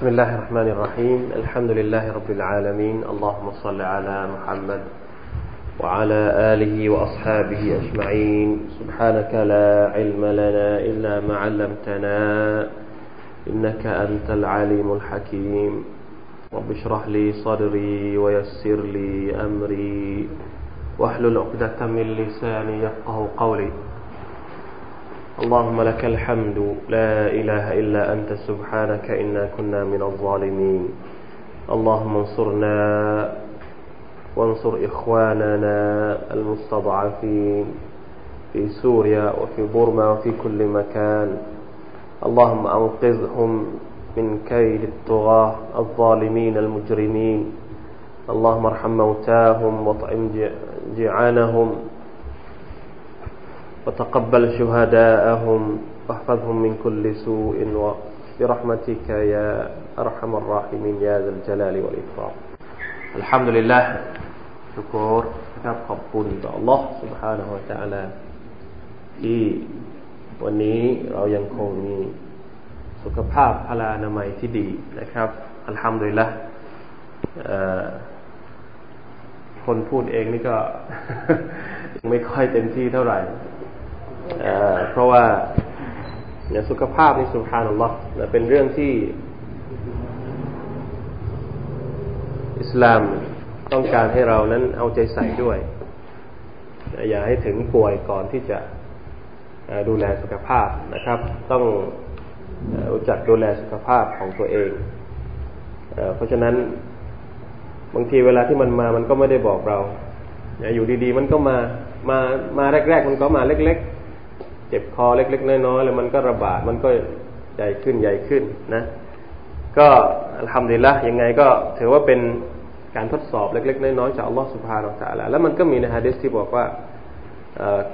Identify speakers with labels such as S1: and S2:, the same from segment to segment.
S1: بسم الله الرحمن الرحيم الحمد لله رب العالمين اللهم صل على محمد وعلى آله وأصحابه أجمعين سبحانك لا علم لنا إلا ما علمتنا إنك أنت العليم الحكيم رب اشرح لي صدري ويسر لي أمري واحلل عقدة من لساني يفقه قولي اللهم لك الحمد لا إله إلا أنت سبحانك إنا كنا من الظالمين. اللهم انصرنا وانصر إخواننا المستضعفين في سوريا وفي بورما وفي كل مكان. اللهم أنقذهم من كيد الطغاة الظالمين المجرمين. اللهم ارحم موتاهم واطعم جيعانهم وتقبل شهداءهم واحفظهم من كل سوء برحمتك يا أرحم الراحمين يا ذا الجلال والإكرام الحمد لله ชุกรนะครับขอบคุณต่อ Allah سبحانه และ تعالى ที่วันนี้เรายังคงมีสุขภาพพลานามัยที่ดีนะครับอัลฮัมดุลิลละคนพูดเองนี่ก็ไม่ค่อยเต็มที่เท่าไหร่ เพราะว่าเนี่ยสุขภาพในสุภานัลลอฮ์เป็นเรื่องที่อิสลามต้องการให้เรานั้นเอาใจใส่ด้วย อย่าให้ถึงป่วยก่อนที่จะดูแลสุขภาพนะครับ ต้องรู้จักดูแลสุขภาพของตัวเอง เพราะฉะนั้นบางทีเวลาที่มันมามันก็ไม่ได้บอกเรา อยู่ดีๆ มันก็มามามาแรก ๆ มันก็มาเล็กๆ เจ็บคอเล็ก ๆ น้อยๆแล้วมันก็ระบาดมันก็ใหญ่ขึ้นใหญ่ขึ้นนะ ก็ทำดีละยังไงก็ถือว่าเป็นการทดสอบเล็ก ๆ น้อยๆจากอัลลอฮฺสุบฮานาอัลลอฮฺแล้วมันก็มีในฮะดิษที่บอกว่า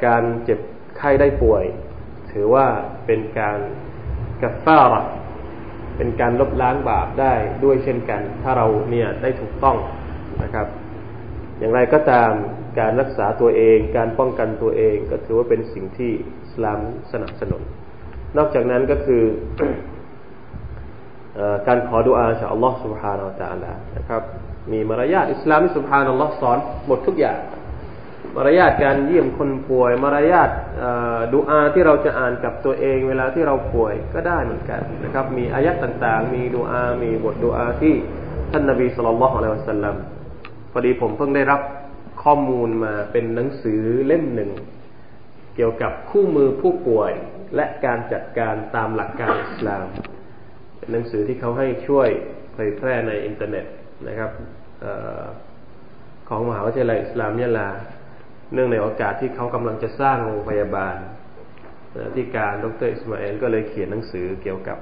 S1: การเจ็บไข้ได้ป่วย ถือว่าเป็นการกัฟฟาระเป็นการลบล้างบาปได้ด้วยเช่นกัน ถ้าเราเนี่ยได้ถูกต้องนะครับ อย่างไรก็ตาม การรักษาตัวเอง การป้องกันตัวเอง ก็ถือว่าเป็นสิ่งที่อิสลามสนับสนุน นอกจากนั้นก็คือการขอดุอาจากอัลลอฮฺ سبحانه และ تعالى นะครับ มีมารยาทอิสลามที่ سبحانه อัลลอฮฺสอนหมดทุกอย่างมารยาทการเยี่ยมคนป่วย มารยาทดูอาที่เราจะอ่านกับตัวเอง เวลาที่เราป่วยก็ได้เหมือนกันนะครับ มีอายัดต่างๆ มีดูอา มีบทดูอาที่ท่านนบีสุลต่านละฮ์อะลัยฮิสัลลัมพอดีผมเพิ่งได้รับ ข้อมูลมาเป็นหนังสือเล่มหนึ่ง เกี่ยวกับคู่มือผู้ป่วยและการจัดการตามหลักการอิสลาม เป็นหนังสือที่เขาให้ช่วยเผยแพร่ในอินเทอร์เน็ตนะครับอของมหาวิทยาลัยอิสลามยะลา เนื่องในโอกาสที่เขากำลังจะสร้างโรงพยาบาลที่การดรอิสมาเอลก็เลยเขียนหนังสือเกี่ยวกับ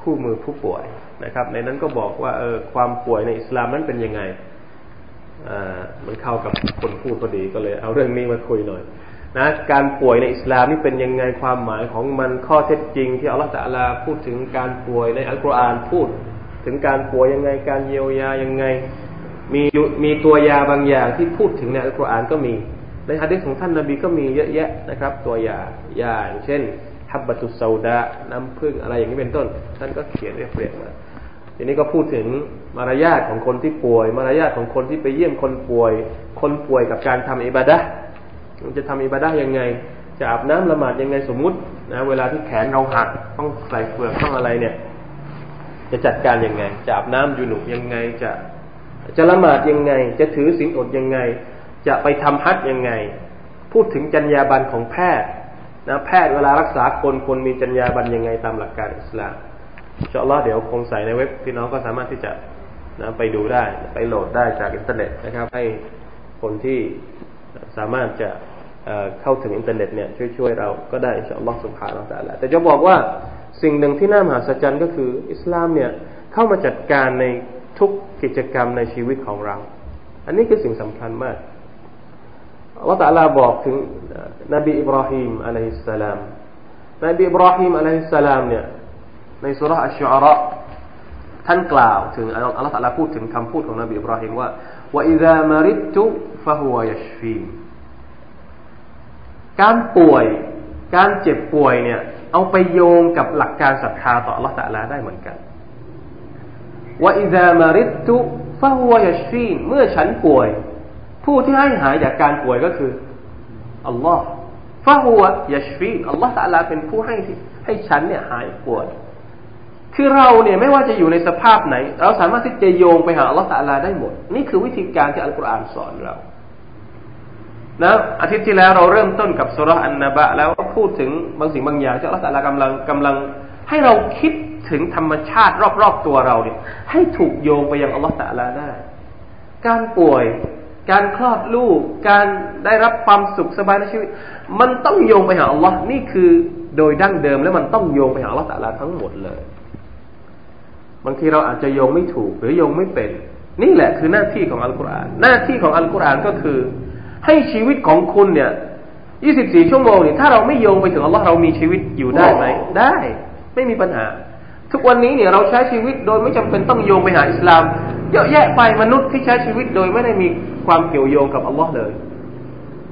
S1: คู่มือผู้ป่วยนะครับ ในนั้นก็บอกว่าเออความป่วยในอิสลามนั้นเป็นยังไง มันเข้ากับคนพูดพอดีก็เลย เอาเรื่องนี้มาคุยหน่อยนะการป่วยในอิสลามนี่เป็นยังไงความหมายของมันข้อเท็จจริง ที่อัลลอฮฺตะลาพูดถึงการป่วยในอัลกุรอานพูด ถึงการป่วยยังไงการเยียวยายังไง มีมีตัวยาบางอย่างที่พูดถึงในอัลกุรอานก็มี ในฮะดิษของท่านนาบีก็มีเยอะแยะนะครับ ตัวยายาอย่างเช่นฮับบตุสซาดาน้ำผึ้งอะไรอย่างนี้เป็นต้น ท่านก็เขียนเรียบเรียงมาทีนี้ก็พูดถึง มารยาทของคนที่ป่วย มารยาทของคนที่ไปเยี่ยมคนป่วย คนป่วยกับการทำอิบาดะมันจะทำอิบาดะยังไง จะอาบน้ำละหมาดยังไงสมมุตินะเวลาที่แขนเราหักต้องใส่เฟือกต้องอะไรเนี่ย จะจัดการยังไง จะอาบน้ำยุนุบยังไงจะจะละหมาดยังไง จะถือศีลอดยังไง จะไปทำฮัจญ์ยังไง พูดถึงจรรยาบรรณของแพทย์นะแพทย์เวลารักษาคนคนมีจรรยาบรรณยังไงตามหลักการอิสลามเชื่อว่าเดี๋ยวคงใส่ในเว็บพี่น้องก็สามารถที่จะ นะไปดูได้ไปโหลดได้จากอินเทอร์เน็ตนะครับ ให้คนที่สามารถจะเข้าถึงอินเทอร์เน็ตเนี่ยช่วยๆเราก็ได้إن شاء الله سبحان اللهแต่จะบอกว่าสิ่งหนึ่งที่น่ามหัศจรรย์ก็คือ อิสลามเนี่ยเข้ามาจัดการในทุกกิจกรรมในชีวิตของเรา อันนี้คือสิ่งสำคัญมากอัลลอฮฺตะลาบอกถึงนบีอิบราฮิมอะลัยฮิสสลามนบีอิบราฮิมอะลัยฮิสสลามเนี่ยในสุรษอัชชุอาระ ท่านกล่าวถึงอัลลอฮฺสัลลาพูดถึงคำพูดของนบีอิบราฮิมว่าว่าอิดามาริตุฟะฮุวยชฟีการป่วย การเจ็บป่วยเนี่ย เอาไปโยงกับหลักการศรัทธาต่ออัลลอฮฺสัลลาได้เหมือนกันว่าอิดามาริตุฟะฮุวยชฟีเมื่อฉันป่วย ผู้ที่ให้หายจากการป่วยก็คืออัลลอฮฺฟะฮุวายชฟีนอัลลอฮฺสัลลาเป็นผู้ให้ให้ฉันเนี่ยหายป่วย คือเราเนี่ยไม่ว่าจะอยู่ในสภาพไหน เราสามารถที่จะโยงไปหาอัลลอฮฺตะลาได้หมด นี่คือวิธีการที่อัลกุรอานสอนเรานะอาทิตย์ที่แล้วเราเริ่มต้นกับสุรอันนบะแล้วพูดถึงบางสิ่งบางอย่างที่อัลลอฮฺตะลากำลังกำลัง ให้เราคิดถึงธรรมชาติรอบๆตัวเราเนี่ย ให้ถูกโยงไปยังอัลลอฮฺตะลาได้ การป่วย การคลอดลูก การได้รับความสุขสบายในชีวิต มันต้องโยงไปหาอัลลอฮ์นี่คือโดยดั้งเดิมแล้วมันต้องโยงไปหาอัลลอฮฺตะลาทั้งหมดเลย บางทีเราอาจจะโยงไม่ถูกหรือโยงไม่เป็น นี่แหละคือหน้าที่ของอัลกุรอาน หน้าที่ของอัลกุรอานก็คือ ให้ชีวิตของคุณเนี่ย 24 ชั่วโมงเนี่ยถ้าเราไม่โยงไปถึงอัลลอฮ์เรามีชีวิตอยู่ได้ไหมได้ไม่มีปัญหา ทุกวันนี้เนี่ยเราใช้ชีวิตโดยไม่จำเป็นต้องโยงไปหาอิสลามเยอะแยะไปมนุษย์ที่ใช้ชีวิตโดยไม่ได้มีความเกี่ยวโยงกับอัลลอฮ์เลย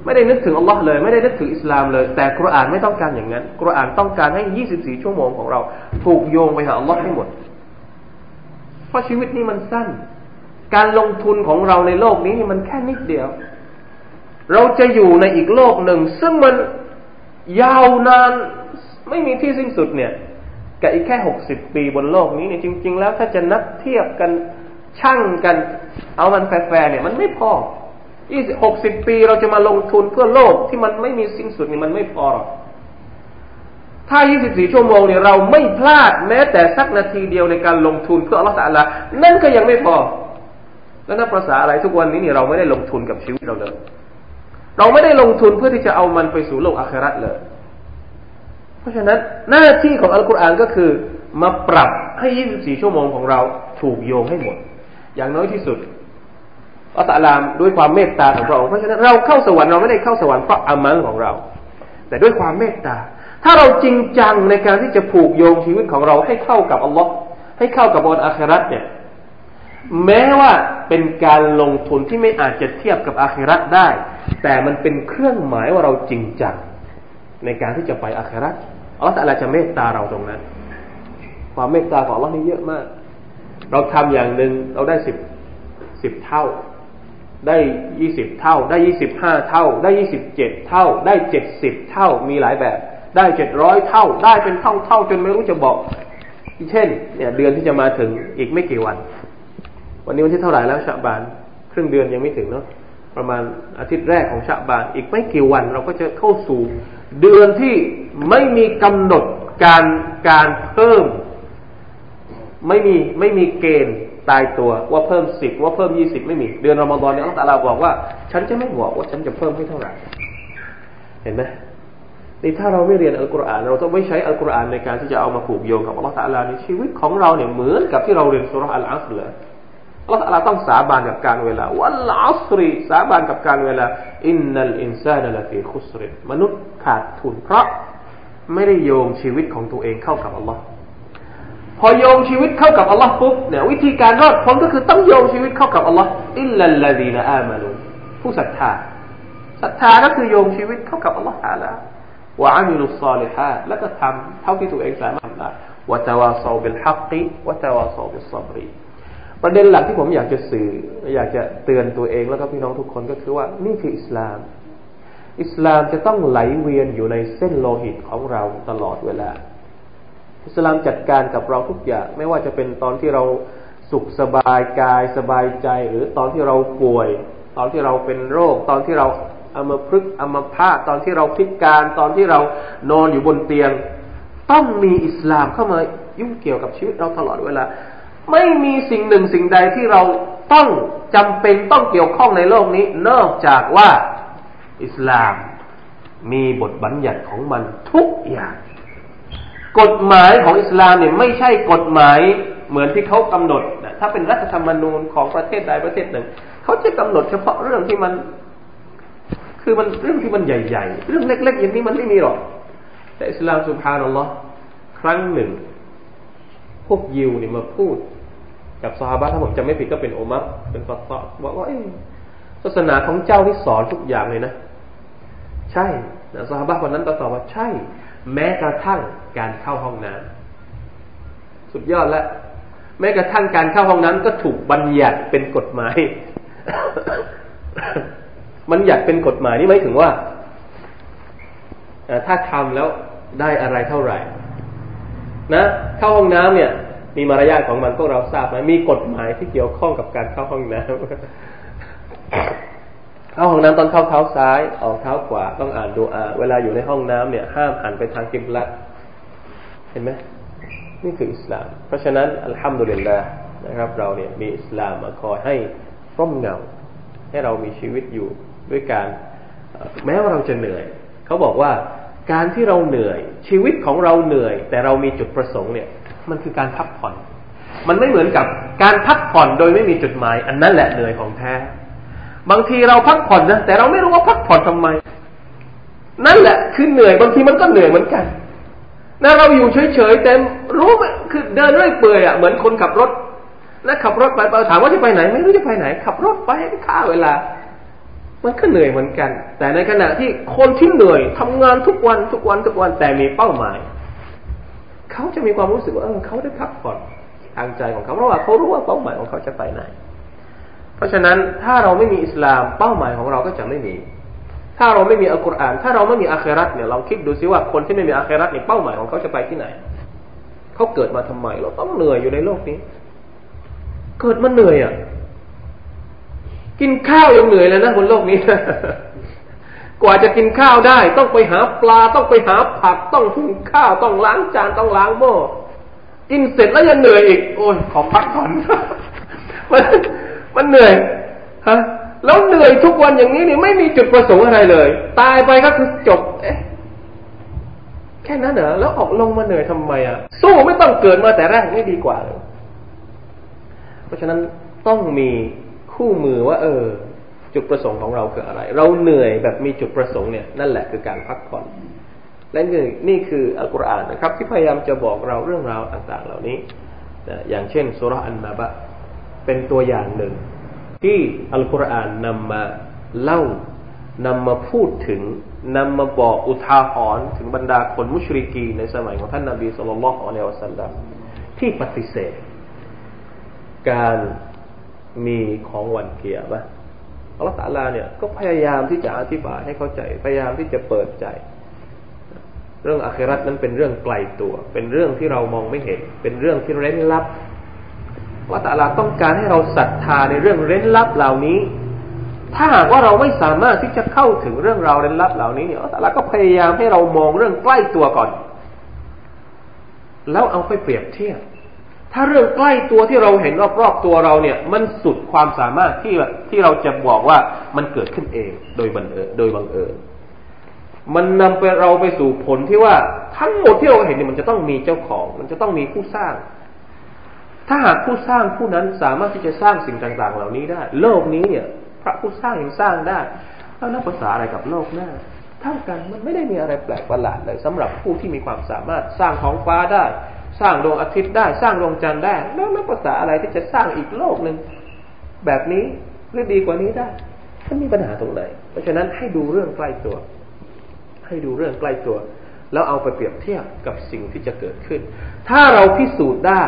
S1: ไม่ได้นึกถึงอัลลอฮ์เลย ไม่ได้นึกถึงอิสลามเลย แต่กุรอานไม่ต้องการอย่างนั้นกุรอานต้องการให้ 24 ชั่วโมงของเรา ถูกโยงไปหาอัลลอฮ์ให้หมด ราะชีวิตนี้มันสั้น การลงทุนของเราในโลกนี้นี่มันแค่นิดเดียว เราจะอยู่ในอีกโลกหนึ่ง ซึ่งมันยาวนานไม่มีที่สิ้นสุดเนี่ยกับอีกแค่หกสิบปีบนโลกนี้เนี่ยจริง ๆ แล้วถ้าจะนับเทียบกันช่างกัน เอามันแฟร์เนี่ย มันไม่พอยี่สิบหกสิบปีเราจะมาลงทุนเพื่อโลกที่มันไม่มีสิ้นสุดนี่มันไม่พอหรอก ถ้า 24 ชั่วโมงเนี่ยเราไม่พลาดแม้แต่สักนาทีเดียวในการลงทุนเพื่ออัลลอฮฺสัลลานั่นก็ยังไม่พอ แล้วนับภาษาอะไรทุกวันนี้เนี่ยเราไม่ได้ลงทุนกับชีวิตเราเลย เราไม่ได้ลงทุนเพื่อที่จะเอามันไปสู่โลกอาคราตเลย เพราะฉะนั้นหน้าที่ของอัลกุรอานก็คือมาปรับให้ 24 ชั่วโมงของเราถูกโยงให้หมด อย่างน้อยที่สุดอัลลอฮฺด้วยความเมตตาของพระองค์เพราะฉะนั้นเราเข้าสวรรค์เราไม่ได้เข้าสวรรค์เพราะอามัลของเรา แต่ด้วยความเมตตา ถ้าเราจริงจังในการที่จะผูกโยงชีวิตของเราให้เข้ากับอัลลอฮ์ให้เข้ากับวันอาคราตเนี่ยแม้ว่าเป็นการลงทุนที่ไม่อาจจะเทียบกับอาคราตได้ แต่มันเป็นเครื่องหมายว่าเราจริงจังในการที่จะไปอาคราตอัลลอฮ์แต่ละจะเมตตาเราตรงนั้น ความเมตตาของอัลลอฮ์นี่เยอะมาก เราทำอย่างหนึ่งเราได้สิบสิบเท่า ได้ยี่สิบเท่า ได้ยี่สิบห้าเท่า ได้ยี่สิบเจ็ดเท่า ได้เจ็ดสิบเท่ามีหลายแบบ ได้เจ็ดร้อยเท่า ได้เป็นเท่าเท่าจนไม่รู้จะบอก เช่น เนี่ย เดือนที่จะมาถึงอีกไม่กี่วัน วันนี้วันที่เท่าไหร่แล้วชาบาน ครึ่งเดือนยังไม่ถึงเนาะประมาณอาทิตย์แรกของชาบาน อีกไม่กี่วัน เราก็จะเข้าสู่ เดือนที่ไม่มีกำหนดการการเพิ่ม ไม่มีไม่มีเกณฑ์ตายตัวว่าเพิ่มสิบว่าเพิ่มยี่สิบไม่มี เดือนรอมฎอนเนี่ยอัลลอฮฺบอกว่า ฉันจะไม่บอกว่าฉันจะเพิ่มให้เท่าไหร่ เห็นไหม นี่ถ้าเราไม่เรียนอัลกุรอานเราต้องไม่ใช้อัลกุรอานในการที่จะเอามาผูกโยงกับอัลลอฮฺตะลาในชีวิตของเราเนี่ยเหมือนกับที่เราเรียนสุรอัลอัสเลยอัลลอฮฺตะลาต้องสาบานกับการเวลาวัลอัสรีสาบานกับการเวลาอินนัลอินซานละฟีคุสริมนุษย์ขาดทุนเพราะไม่ได้โยงชีวิตของตัวเองเข้ากับอัลลอฮ์พอโยงชีวิตเข้ากับอัลลอฮ์ปุ๊บเนี่ยวิธีการรอดพ้นก็คือต้องโยงชีวิตเข้ากับอัลลอฮ์إلا الذين آمنواผู้ศรัทธาศรัทธาก็คือโยงชีวิตเข้ากับอัลลอฮ์ตาลา وعملوا الصالحاتแล้วก็ทำเท่าที่ตัวเองสามารถทำได้وتواصوا بالحق وتواصوا بالصبرประเด็นหลักที่ผมอยากจะสื่อ อยากจะเตือนตัวเองแล้วก็พี่น้องทุกคนก็คือว่านี่คืออิสลาม อิสลามจะต้องไหลเวียนอยู่ในเส้นโลหิตของเราตลอดเวลา อิสลามจัดการกับเราทุกอย่าง ไม่ว่าจะเป็นตอนที่เราสุขสบายกายสบายใจ หรือตอนที่เราป่วย ตอนที่เราเป็นโรค ตอนที่เรา อามาพฤกอามาพาตอนที่เราพิการตอนที่เรานอนอยู่บนเตียง ต้องมีอิสลามเข้ามายุ่งเกี่ยวกับชีวิตเราตลอดเวลา ไม่มีสิ่งหนึ่งสิ่งใดที่เราต้องจำเป็นต้องเกี่ยวข้องในโลกนี้ นอกจากว่าอิสลามมีบทบัญญัติของมันทุกอย่าง กฎหมายของอิสลามเนี่ยไม่ใช่กฎหมายเหมือนที่เขากำหนด ถ้าเป็นรัฐธรรมนูญของประเทศใดประเทศหนึ่ง เขาจะกำหนดเฉพาะเรื่องที่มัน คือมันเรื่องที่มันใหญ่ๆ เรื่องเล็ก ๆ อย่างนี้มันไม่มีหรอก แต่อิสลามสุภานัลลอฮ์ครั้งหนึ่ง พวกยิวเนี่ยมาพูด กับซาฮาบะถ้าผมจำไม่ผิดก็เป็นโอมัรเป็นฟาตบอกว่าศาสนาของเจ้าที่สอนทุกอย่างเลยนะ ใช่ซาฮาบะคนนั้นก็ตอบว่าใช่ แม้กระทั่งการเข้าห้องน้ำสุดยอดแล้วแม้กระทั่งการเข้าห้องน้ำก็ถูกบัญญัติเป็นกฎหมาย บัญญัติเป็นกฎหมายนี่หมายถึงว่าถ้าทำแล้วได้อะไรเท่าไหร่ นะเข้าห้องน้ำเนี่ย มีมารยาทของมันพวกเราทราบไหมมีกฎหมายที่เกี่ยวข้องกับการเข้าห้องน้ำเข้าห้องน้ำตอนเข้าเท้าซ้ายออกเท้าขวาต้องอ่านดูอาเวลาอยู่ในห้องน้ำเนี่ย ห้ามหันไปทางกิบลัดเห็นไหมนี่คืออิสลาม เพราะฉะนั้นอัลฮัมดุลิลลาห์นะครับ เราเนี่ยมีอิสลามมาคอยให้ร่มเงาให้เรามีชีวิตอยู่ ด้วยการแม้ว่าเราจะเหนื่อย เขาบอกว่าการที่เราเหนื่อย ชีวิตของเราเหนื่อย แต่เรามีจุดประสงค์เนี่ย มันคือการพักผ่อน มันไม่เหมือนกับการพักผ่อนโดยไม่มีจุดหมาย อันนั้นแหละเหนื่อยของแท้ บางทีเราพักผ่อนนะแต่เราไม่รู้ว่าพักผ่อนทำไม นั่นแหละคือเหนื่อยบางทีมันก็เหนื่อยเหมือนกันนะเราอยู่เฉยๆแต่รู้ไหมคือเดินเรื่อยเปื่อยอะเหมือนคนขับรถนะขับรถไปถามว่าจะไปไหน ไม่รู้จะไปไหน ขับรถไปฆ่าเวลา มันก็เหนื่อยเหมือนกัน แต่ในขณะที่คนที่เหนื่อยทำงานทุกวันทุกวันทุกวันแต่มีเป้าหมาย เขาจะมีความรู้สึกว่าเออเขาได้พักผ่อนทางใจของเขาเพราะว่าเขารู้ว่าเป้าหมายของเขาจะไปไหน เพราะฉะนั้นถ้าเราไม่มีอิสลามเป้าหมายของเราก็จะไม่มี ถ้าเราไม่มีอัลกุรอาน ถ้าเราไม่มีอาคราตเนี่ยเราคิดดูซิว่าคนที่ไม่มีอาคราตเนี่ยเป้าหมายของเขาจะไปที่ไหน เขาเกิดมาทำไมเราต้องเหนื่อยอยู่ในโลกนี้ เกิดมาเหนื่อยอะ กินข้าวยังเหนื่อยเลยนะบนโลกนี้กว่าจะกินข้าวได้ ต้องไปหาปลาต้องไปหาผักต้องหุงข้าวต้องล้างจานต้องล้างหม้อกินเสร็จแล้วยังเหนื่อยอีก โอ้ยขอพักก่อนมันมันเหนื่อยฮะแล้วเหนื่อยทุกวันอย่างนี้นี่ไม่มีจุดประสงค์อะไรเลย ตายไปก็คือจบ เอ๊ะแค่นั้นเหรอแล้วออกลงมาเหนื่อยทำไมอะ สู้ไม่ต้องเกิดมาแต่แรกไม่ดีกว่าเลยเพราะฉะนั้นต้องมี คู่มือว่า เออ จุดประสงค์ของเราคืออะไร เราเหนื่อยแบบมีจุดประสงค์เนี่ยนั่นแหละคือการพักผ่อนและนี่นี่คืออัลกุรอานนะครับ ที่พยายามจะบอกเราเรื่องราวต่างๆ เหล่านี้นะอย่างเช่นสุรอันนาบะเป็นตัวอย่างหนึ่ง ที่อัลกุรอานนำมาเล่านำมาพูดถึงนำมาบอกอุทาหรณ์ถึงบรรดาคนมุชริกีในสมัยของท่านนาบีสุลต่านละฮ์อัลลอฮฺสัลลัมที่ปฏิเสธ การ มีของวันเกียร์ปะอัลลอฮฺาลาเนี่ยก็พยายามที่จะอธิบายให้เข้าใจ พยายามที่จะเปิดใจ เรื่องอาคราตนั้นเป็นเรื่องไกลตัว เป็นเรื่องที่เรามองไม่เห็น เป็นเรื่องที่เร้นลับว่าตาลาต้องการให้เราศรัทธาในเรื่องเร้นลับเหล่านี้ ถ้าหากว่าเราไม่สามารถที่จะเข้าถึงเรื่องราวเร้นลับเหล่านี้เนี่ยอัลลอฮฺก็พยายามให้เรามองเรื่องใกล้ตัวก่อน แล้วเอาไปเปรียบเทียบ ถ้าเรื่องใกล้ตัวที่เราเห็นรอบๆตัวเราเนี่ย มันสุดความสามารถที่ที่เราจะบอกว่ามันเกิดขึ้นเองโดยบังเอิญโดยบังเอิญมันนำไปเราไปสู่ผลที่ว่าทั้งหมดที่เราเห็นเนี่ยมันจะต้องมีเจ้าของ มันจะต้องมีผู้สร้าง ถ้าหากผู้สร้างผู้นั้นสามารถที่จะสร้างสิ่งต่าง ๆ เหล่านี้ได้ โลกนี้เนี่ย พระผู้สร้างยังสร้างได้แล้วนักภาษาอะไรกับโลกหน้าเท่ากันมันไม่ได้มีอะไรแปลกประหลาดเลยสำหรับผู้ที่มีความสามารถสร้างท้องฟ้าได้ สร้างดวงอาทิตย์ได้ สร้างดวงจันทร์ได้ แล้วนักภาษาอะไรที่จะสร้างอีกโลกหนึ่งแบบนี้หรือดีกว่านี้ได้มันมีปัญหาตรงไหน เพราะฉะนั้นให้ดูเรื่องใกล้ตัว ให้ดูเรื่องใกล้ตัว แล้วเอาไปเปรียบเทียบกับสิ่งที่จะเกิดขึ้น ถ้าเราพิสูจน์ได้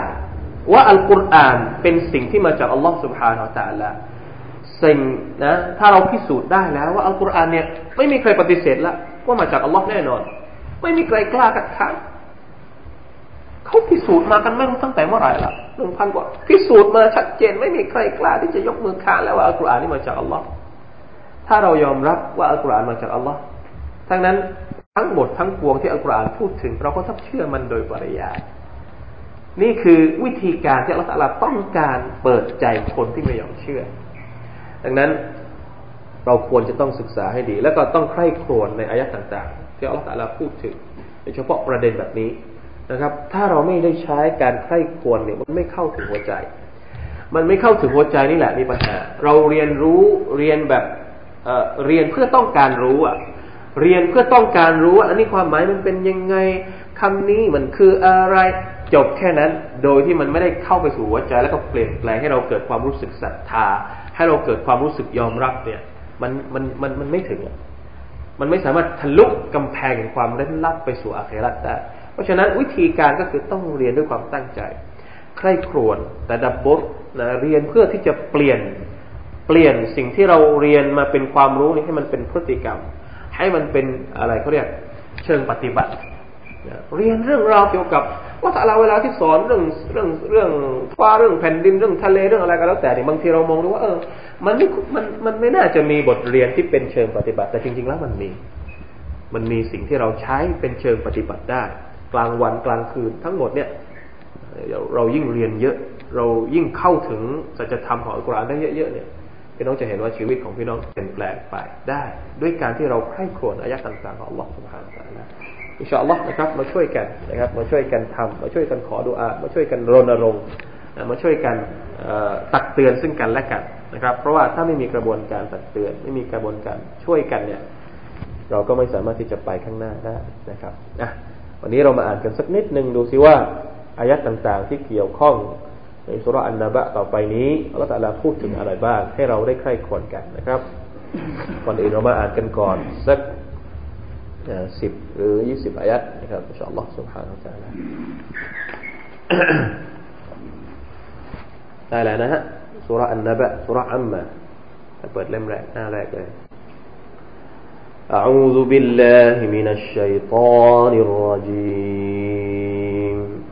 S1: ว่าอัลกุรอานเป็นสิ่งที่มาจากอัลลอฮฺสุบฮานาอัลตะละสิ่งนะถ้าเราพิสูจน์ได้แล้วว่าอัลกุรอานเนี่ยไม่มีใครปฏิเสธละว่ามาจากอัลลอฮ์แน่นอน ไม่มีใครกล้ากัดค้าน เขาพิสูจน์มากันไม่รู้ตั้งแต่เมื่อไหร่ละหนึ่งพันกว่าพิสูจน์มาชัดเจนไม่มีใครกล้าที่จะยกมือค้านแล้วว่าอัลกุรอานนี่มาจากอัลลอฮ์ถ้าเรายอมรับว่าอัลกุรอานมาจากอัลลอฮ์ทั้งนั้นทั้งหมดทั้งปวงที่อัลกุรอานพูดถึง เราก็ต้องเชื่อมันโดยปริยายนี่คือวิธีการที่อัลลอฮ์ต้องการเปิดใจคนที่ไม่ยอมเชื่อ ดังนั้นเราควรจะต้องศึกษาให้ดี แล้วก็ต้องใคร่ครวญในอายะต่างๆ ที่อัลลอฮ์พูดถึงโดยเฉพาะประเด็นแบบนี้ นะครับ ถ้าเราไม่ได้ใช้การใคร่ควรเนี่ยมันไม่เข้าถึงหัวใจ มันไม่เข้าถึงหัวใจนี่แหละมีปัญหา เราเรียนรู้เรียนแบบเเรียนเพื่อต้องการรู้อะ เรียนเพื่อต้องการรู้ว่าอันนี้ความหมายมันเป็นยังไงคำนี้มันคืออะไรจบแค่นั้น โดยที่มันไม่ได้เข้าไปสู่หัวใจแล้วก็เปลี่ยนแปลงให้เราเกิดความรู้สึกศรัทธา ให้เราเกิดความรู้สึกยอมรับเนี่ย มันมันมันมันไม่ถึง มันไม่สามารถทะลุกำแพงแห่งความเล่นลับไปสู่อาเครัตได้ เพราะฉะนั้นวิธีการก็คือต้องเรียนด้วยความตั้งใจ ใคร่ครวญแต่ดับบทนะเรียนเพื่อที่จะเปลี่ยนเปลี่ยนสิ่งที่เราเรียนมาเป็นความรู้นี้ให้มันเป็นพฤติกรรม ให้มันเป็นอะไรเขาเรียกเชิงปฏิบัติเรียนเรื่องราวเกี่ยวกับว่าถ้าเราเวลาที่สอนเรื่องเรื่องเรื่องฟ้าเรื่องแผ่นดินเรื่องทะเลเรื่องอะไรก็แล้วแต่เนี่ยบางทีเรามองดูว่าเออ มันไม่มันมันไม่น่าจะมีบทเรียนที่เป็นเชิงปฏิบัติ แต่จริง ๆ แล้วมันมี มันมีสิ่งที่เราใช้เป็นเชิงปฏิบัติได้ ลางวันกลางคืนทั้งหมดเนี่ยเรายิ่งเรียนเยอะ เรายิ่งเข้าถึงสัจธรรมของอัลกุรอานได้เยอะๆเนี่ยพี่น้องจะเห็นว่าชีวิตของพี่น้องเปลี่ยนแปลงไปได้ ด้วยการที่เราไข้ครวญอายะต่างๆของอัลลอฮฺสุบฮานะตะลอินชาอัลลอฮ์นะครับมาช่วยกันนะครับมาช่วยกันทำ มาช่วยกันขอดุอามาช่วยกันรณรงค์มาช่วยกันตักเตือนซึ่งกันและกันนะครับ เพราะว่าถ้าไม่มีกระบวนการตักเตือน ไม่มีกระบวนการช่วยกันเนี่ย เราก็ไม่สามารถที่จะไปข้างหน้าได้นะครับอะ วันนี้เรามาอ่านกันสักนิดหนึ่งดูซิว่าอายัดต่างๆ ที่เกี่ยวข้องในสุรอันนาบะต่อไปนี้อัลลอฮฺตะลาพูดถึงอะไรบ้างให้เราได้ใคร่ควรกันนะครับก่อนอื่นเรามาอ่านกันก่อนสักสิบหรือยี่สิบอายัดนะครับอินชาอัลลอฮฺ سبحانه และ تعالى ได้แล้วนะฮะสุรอันนบะสุรอัมมาเปิดเล่มแรกหน้าแรกเลย أعوذ بالله من الشيطان الرجيم.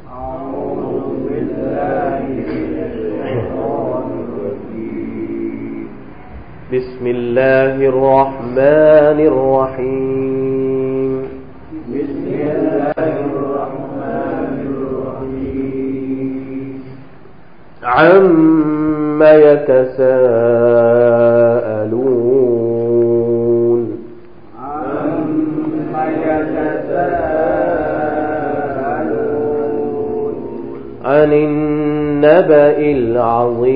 S1: أعوذ بالله من الشيطان الرجيم بسم الله الرحمن الرحيم. عم يتساءلون عن النبأ العظيم.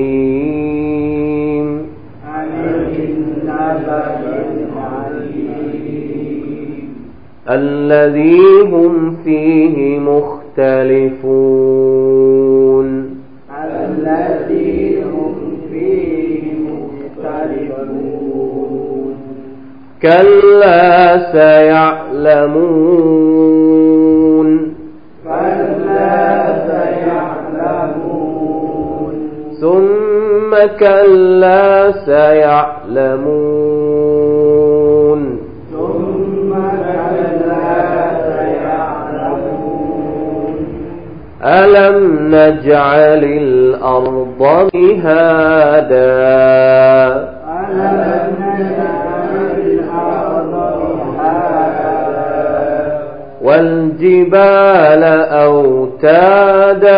S1: عن النبأ العظيم. الذي هم فيه مختلفون. الذي هم فيه مختلفون. كلا سيعلمون. ثم كلا سيعلمون. ثم كلا ألم نجعل الأرض مهادا؟ ألم نجعل الأرض مهادا؟ والجبال أوتادا؟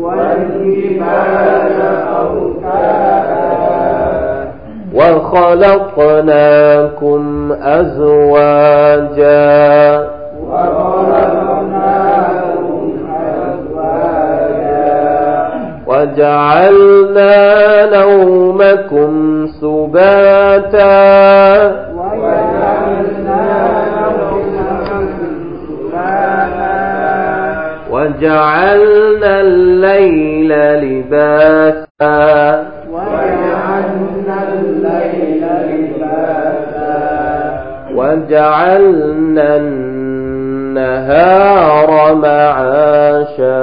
S1: والجبال وخلقناكم أزواجا. وجعلنا نومكم سباتا. وجعلنا الليل لباسا. وجعلنا النهار معاشا.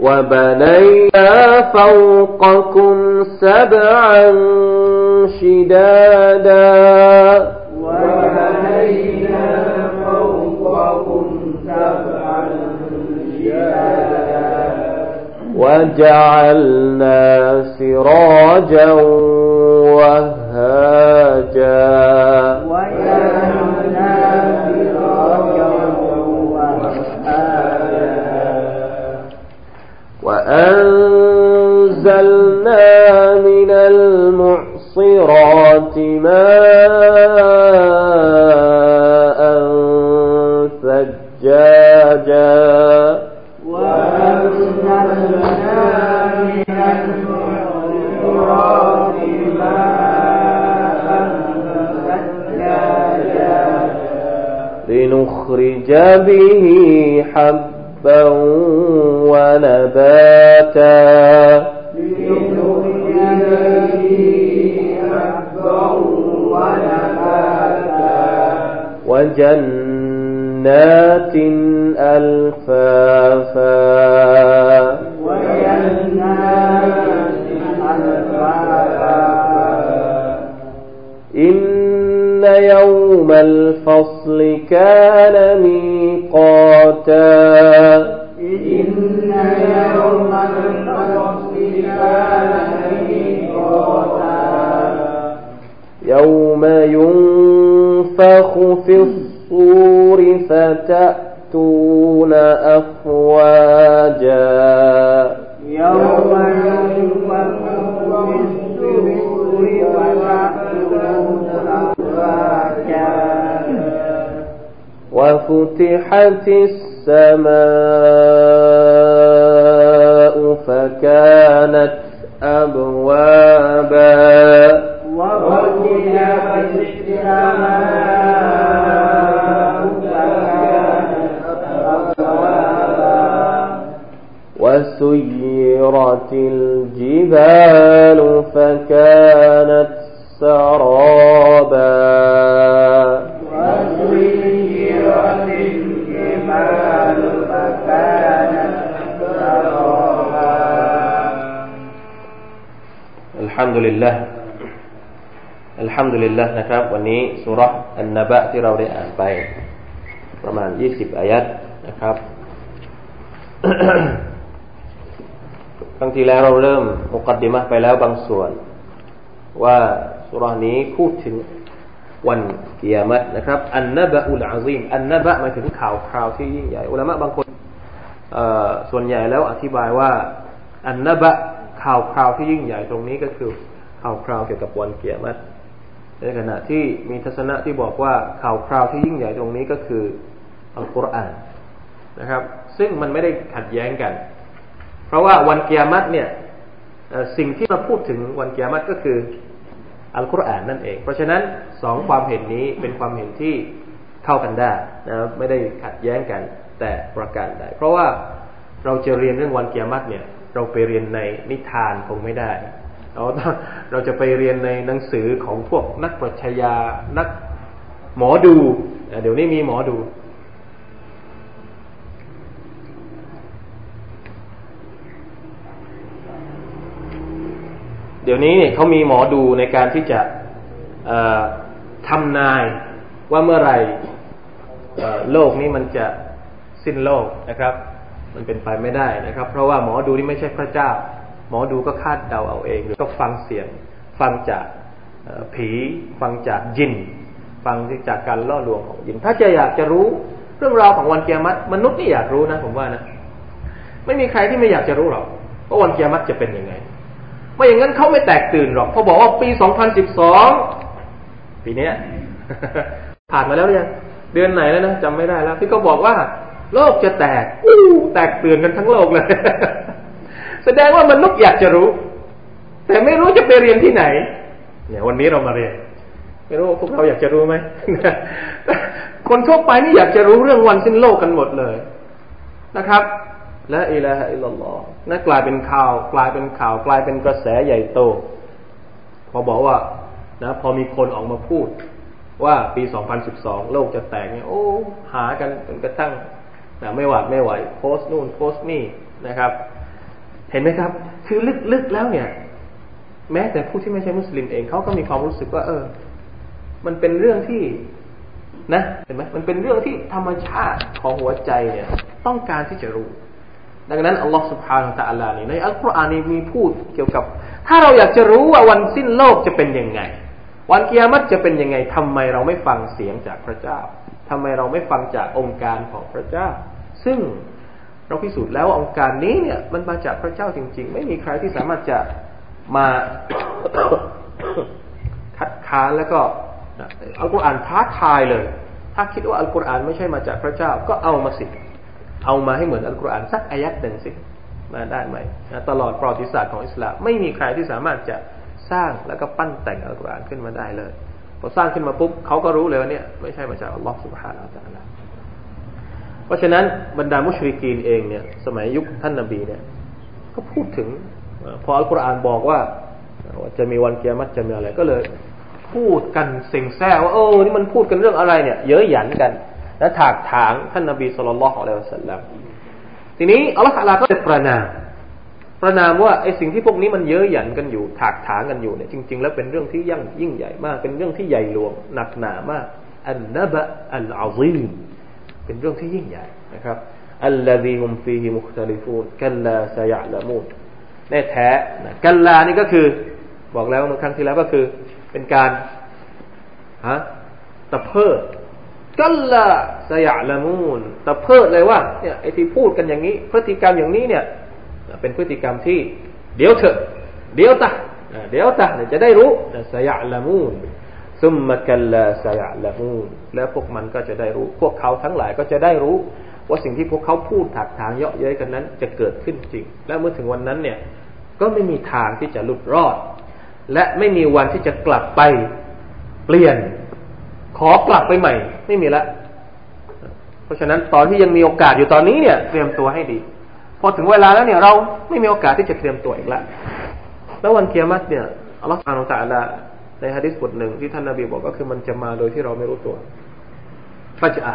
S1: وبنينا فوقكم سبعا شدادا. وجعلنا سراجا وهاجا. وأنزلنا وجنات وفتحت ลิลละนะครับ วันนี้สุรษอันนบะที่เราได้อ่านไป ประมาณยี่สิบอายัดนะครับ ครั้งที่แล้วเราเริ่มมุกัดดิมะไปแล้วบางส่วน ว่าสุรานี้พูดถึงวันกิยามัตนะครับ อันนบะอุลอาซีมอันนบะหมายถึงข่าวคราวที่ยิ่งใหญ่อุลามะบางคนส่วนใหญ่แล้วอธิบายว่า อันนบะข่าวคราวที่ยิ่งใหญ่ตรงนี้ก็คือข่าวคราวเกี่ยวกับวันเกียรติ ในขณะที่มีทัศนะที่บอกว่าข่าวคราวที่ยิ่งใหญ่ตรงนี้ก็คืออัลกุรอานนะครับ ซึ่งมันไม่ได้ขัดแย้งกัน เพราะว่าวันเกียรติเนี่ยสิ่งที่มาพูดถึงวันเกียรติก็คืออัลกุรอานนั่นเอง เพราะฉะนั้นสองความเห็นนี้เป็นความเห็นที่เข้ากันได้นะไม่ได้ขัดแย้งกันแต่ประการใดเพราะว่าเราจะเรียนเรื่องวันเกียรติเนี่ยเราไปเรียนในนิทานคงไม่ได้ เราเราจะไปเรียนในหนังสือของพวกนักปรัชญานักหมอดูเดี๋ยวนี้มีหมอดู เดี๋ยวนี้เนี่ยเขามีหมอดูในการที่จะทำนายว่าเมื่อไรโลกนี้มันจะสิ้นโลกนะครับ มันเป็นไปไม่ได้นะครับ เพราะว่าหมอดูนี่ไม่ใช่พระเจ้า หมอดูก็คาดเดาเอาเองหรือก็ฟังเสียง ฟังจากผีฟังจากยิน ฟังจากการล่อลวงของยิน ถ้าจะอยากจะรู้เรื่องราวของวันเกียรติมนุษย์นี่อยากรู้นะผมว่านะไม่มีใครที่ไม่อยากจะรู้หรอกว่าวันเกียรติจะเป็นยังไงไม่อย่างนั้นเขาไม่แตกตื่นหรอกเขาบอกว่าปี 2012 ปีนี้ผ่านมาแล้วยังเดือนไหนแล้วนะจำไม่ได้แล้วที่เขาบอกว่า โลกจะแตกแตกตื่นกันทั้งโลกเลย แสดงว่ามนุษย์อยากจะรู้ แต่ไม่รู้จะไปเรียนที่ไหน เนี่ยวันนี้เรามาเรียน ไม่รู้พวกเราอยากจะรู้ไหมคนทั่วไปนี่อยากจะรู้เรื่องวันสิ้นโลกกันหมดเลยนะครับและอิละฮะอิลลอฮ์นั่นกลายเป็นข่าว กลายเป็นข่าว กลายเป็นกระแสใหญ่โต พอบอกว่านะพอมีคนออกมาพูด ว่าปี 2012 โลกจะแตกเนี่ยโอ้หากันจนกระทั่งนะไม่หวาดไม่ไหว โพสต์นู่นโพสต์นี่นะครับ เห็นไหมครับ คือลึกๆแล้วเนี่ย แม้แต่ผู้ที่ไม่ใช่มุสลิมเองเขาก็มีความรู้สึกว่า เออ มันเป็นเรื่องที่นะเห็นไหมมันเป็นเรื่องที่ธรรมชาติของหัวใจเนี่ย ต้องการที่จะรู้ ดังนั้นอัลลอฮฺสุบฮานาตะอัลลานี่ในอัลกุรอานนี้มีพูดเกี่ยวกับ ถ้าเราอยากจะรู้ว่าวันสิ้นโลกจะเป็นยังไง วันกิยามัตจะเป็นยังไงทำไมเราไม่ฟังเสียงจากพระเจ้าทำไมเราไม่ฟังจากองค์การของพระเจ้า ซึ่ง เราพิสูจน์แล้วองค์การนี้เนี่ย มันมาจากพระเจ้าจริง ๆ ไม่มีใครที่สามารถจะมาคัดค้านแล้วก็อัลกุรอานท้าทายเลย ถ้าคิดว่าอัลกุรอานไม่ใช่มาจากพระเจ้าก็เอามาสิ เอามาให้เหมือนอัลกุรอานสักอายัดหนึ่งสิ มาได้ไหมตลอดประวัติศาสตร์ของอิสลามไม่มีใครที่สามารถจะสร้างแล้วก็ปั้นแต่งอัลกุรอานขึ้นมาได้เลยพอสร้างขึ้นมาปุ๊บเขาก็รู้เลยว่าเนี่ยไม่ใช่มาจากอัลลอฮฺสุบฮานาอัลลอฮฺ เพราะฉะนั้นบรรดามุชริกีนเองเนี่ย สมัยยุคท่านนาบีเนี่ย ก็พูดถึงพออัลกุรอานบอกว่า จะมีวันเกียรติจะมีอะไรก็เลย พูดกันเซ็งแซ่ว่าเออนี่มันพูดกันเรื่องอะไรเนี่ย เยอะหยันกัน และถากถางท่านนบีสุลต่านละฮ์อะลัยฮิสสลามทีนี้อัลลอฮฺลาก็เลยประนามประนามว่าไอ้สิ่งที่พวกนี้มันเยอะหยันกันอยู่ ถากถางกันอยู่เนี่ยจริง ๆ แล้วเป็นเรื่องที่ยั่งยิ่งใหญ่มาก เป็นเรื่องที่ใหญ่หลวงหนักหนามากอันนบะอัลอาซีม เป็นเรื่องที่ยิ่งใหญ่นะครับอัลลซีฮุมฟีฮิมุคตลิฟูนกัลลาซยะละมูนแน่แท้นะกัลลานี่ก็คือ บอกแล้วเมื่อครั้งที่แล้วก็คือ เป็นการฮะตะเพิดกัลลาสยะละมูนตะเพิดเลยว่าเนี่ยไอที่พูดกันอย่างนี้ พฤติกรรมอย่างนี้เนี่ย เป็นพฤติกรรมที่ เดี๋ยวเถอะ เดี๋ยวตาเดี๋ยวตาจะได้รู้สยะละมูนซุมมะกัลลาสยะละมูน แล้วพวกมันก็จะได้รู้ พวกเขาทั้งหลายก็จะได้รู้ ว่าสิ่งที่พวกเขาพูดถักถางเยาะเย้ยกันนั้น จะเกิดขึ้นจริง และเมื่อถึงวันนั้นเนี่ยก็ไม่มีทางที่จะหลุดรอด และไม่มีวันที่จะกลับไปเปลี่ยน ขอกลับไปใหม่ ไม่มีละเพราะฉะนั้นตอนที่ยังมีโอกาสอยู่ตอนนี้เนี่ย เตรียมตัวให้ดี พอถึงเวลาแล้วเนี่ย เราไม่มีโอกาสที่จะเตรียมตัวอีกแล้วแล้ววันเกียรติเนี่ยอัลลอฮฺอานุตะละ ในฮะดิษบทหนึ่งที่ท่านนาบีบอกก็คือมันจะมาโดยที่เราไม่รู้ตัวฟัจอะ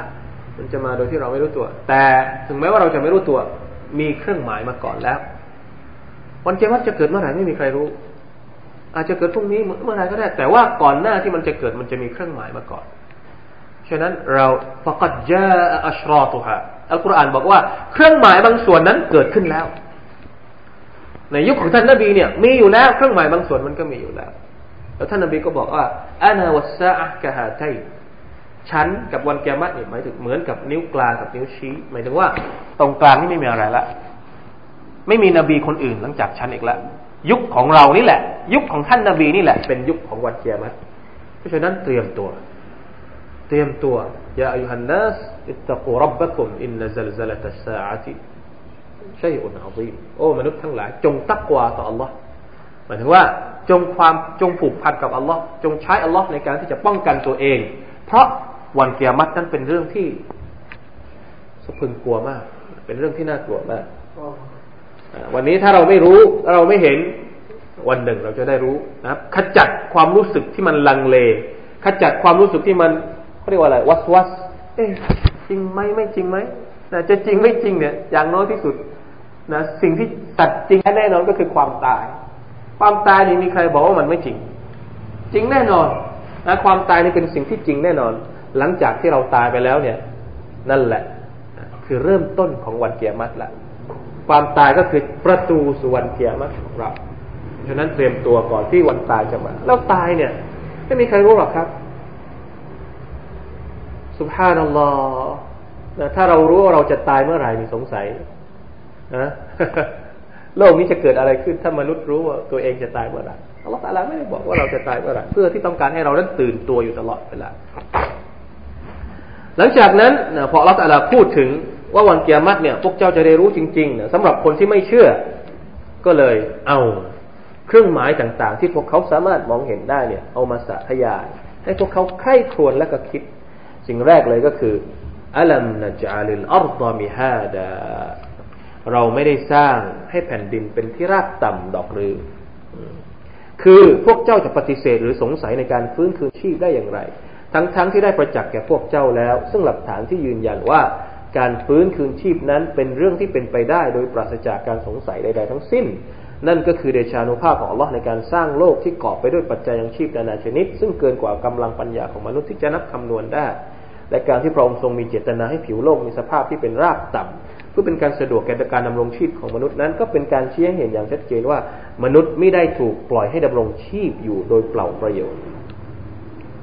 S1: มันจะมาโดยที่เราไม่รู้ตัว แต่ถึงแม้ว่าเราจะไม่รู้ตัว มีเครื่องหมายมาก่อนแล้ว วันเกียรติจะเกิดเมื่อไหร่ไม่มีใครรู้ อาจจะเกิดพรุ่งนี้เมื่อไหร่ก็ได้ แต่ว่าก่อนหน้าที่มันจะเกิดมันจะมีเครื่องหมายมาก่อน ฉะนั้นเราฟกัดจาอัชรอตุฮะอัลกุรอานบอกว่าเครื่องหมายบางส่วนนั้นเกิดขึ้นแล้ว ในยุคของท่านนบีเนี่ย มีอยู่แล้วเครื่องหมายบางส่วนมันก็มีอยู่แล้ว แล้วท่านนบีก็บอกว่าอานาวัสซาอะกะฮาไทฉันกับวันกิยามัตเนี่ยหมายถึงเหมือนกับนิ้วกลางกับนิ้วชี้ หมายถึงว่า ตรงกลางนี่ไม่มีอะไรละไม่มีนบีคนอื่นหลังจากฉันอีกแล้วยุคของเรานี่แหละ ยุคของท่านนบีนี่แหละ เป็นยุคของวันกิยามัตเพราะฉะนั้นเตรียมตัว เตรียมตัวยาอายุฮันนัสอิตตะกูรับบักุมอินนซลซลตัสซาอะติชัยอุนอาซีมโอ้มนุษย์ทั้งหลาย จงตักวาต่อ อัลลอฮ์ หมายถึงว่าจงความจงผูกพันกับ Allah จงใช้ Allah ในการที่จะป้องกันตัวเอง เพราะวันเกียรตินั้นเป็นเรื่องที่สะพึงกลัวมาก เป็นเรื่องที่น่ากลัวมากวันนี้ถ้าเราไม่รู้เราไม่เห็นวันหนึ่งเราจะได้รู้นะครับ ขจัดความรู้สึกที่มันลังเล ขจัดความรู้สึกที่มันเขาเรียกว่าอะไรวัสวัสเอ๊ะจริงไหมไม่จริงไหมนะจะจริงไม่จริงเนี่ย อย่างน้อยที่สุดนะสิ่งที่ตัดจริงแน่นอนก็คือความตาย ความตายนี่มีใครบอกว่ามันไม่จริง จริงแน่นอนนะความตายนี่เป็นสิ่งที่จริงแน่นอน หลังจากที่เราตายไปแล้วเนี่ย นั่นแหละ คือเริ่มต้นของวันเกียรติละความตายก็คือประตูสู่วันเกียรติของเราฉะนั้นเตรียมตัวก่อนที่วันตายจะมา แล้วตายเนี่ยไม่มีใครรู้หรอกครับสุภาพนัลลอฮ์ถ้าเรารู้ว่าเราจะตายเมื่อไหร่มีสงสัยนะ โลกนี้จะเกิดอะไรขึ้นถ้ามนุษย์รู้ว่าตัวเองจะตายเมื่อไหร่อัลลอฮฺตาลาไม่ได้บอกว่าเราจะตายเมื่อไหร่เพื่อที่ต้องการให้เรานั้นตื่นตัวอยู่ตลอดเวลาหลังจากนั้นพออัลลอฮฺตาลาพูดถึงว่าวันเกียรติเนี่ยพวกเจ้าจะได้รู้จริงๆนะสำหรับคนที่ไม่เชื่อ ก็เลยเอาเครื่องหมายต่างๆ ที่พวกเขาสามารถมองเห็นได้เนี่ย เอามาสาธยายให้พวกเขาใคร่ครวญและก็คิด สิ่งแรกเลยก็คืออัลัมนจาลิลอัรดามิฮาดา เราไม่ได้สร้างให้แผ่นดินเป็นที่ราบต่ำดอกรือ คือพวกเจ้าจะปฏิเสธหรือสงสัยในการฟื้นคืนชีพได้อย่างไร ทั้งๆทที่ได้ประจักษ์แก่พวกเจ้าแล้ว ซึ่งหลักฐานที่ยืนยันว่าการฟื้นคืนชีพนั้นเป็นเรื่องที่เป็นไปได้โดยปราศจากการสงสัยใด ๆ ทั้งสิ้น นั่นก็คือเดชานุภาพของอัลลอฮ์ในการสร้างโลกที่กอบไปด้วยปัจจัยยังชีพนานาชนิด ซึ่งเกินกว่ากำลังปัญญาของมนุษย์ที่จะนับคำนวณได้ และการที่พระองค์ทรงมีเจตนาให้ผิวโลกมีสภาพที่เป็นราบต่ำเพื่อเป็นการสะดวกแก่การดำรงชีพของมนุษย์นั้น ก็เป็นการชี้ให้เห็นอย่างชัดเจนว่า มนุษย์ไม่ได้ถูกปล่อยให้ดำรงชีพอยู่โดยเปล่าประโยชน์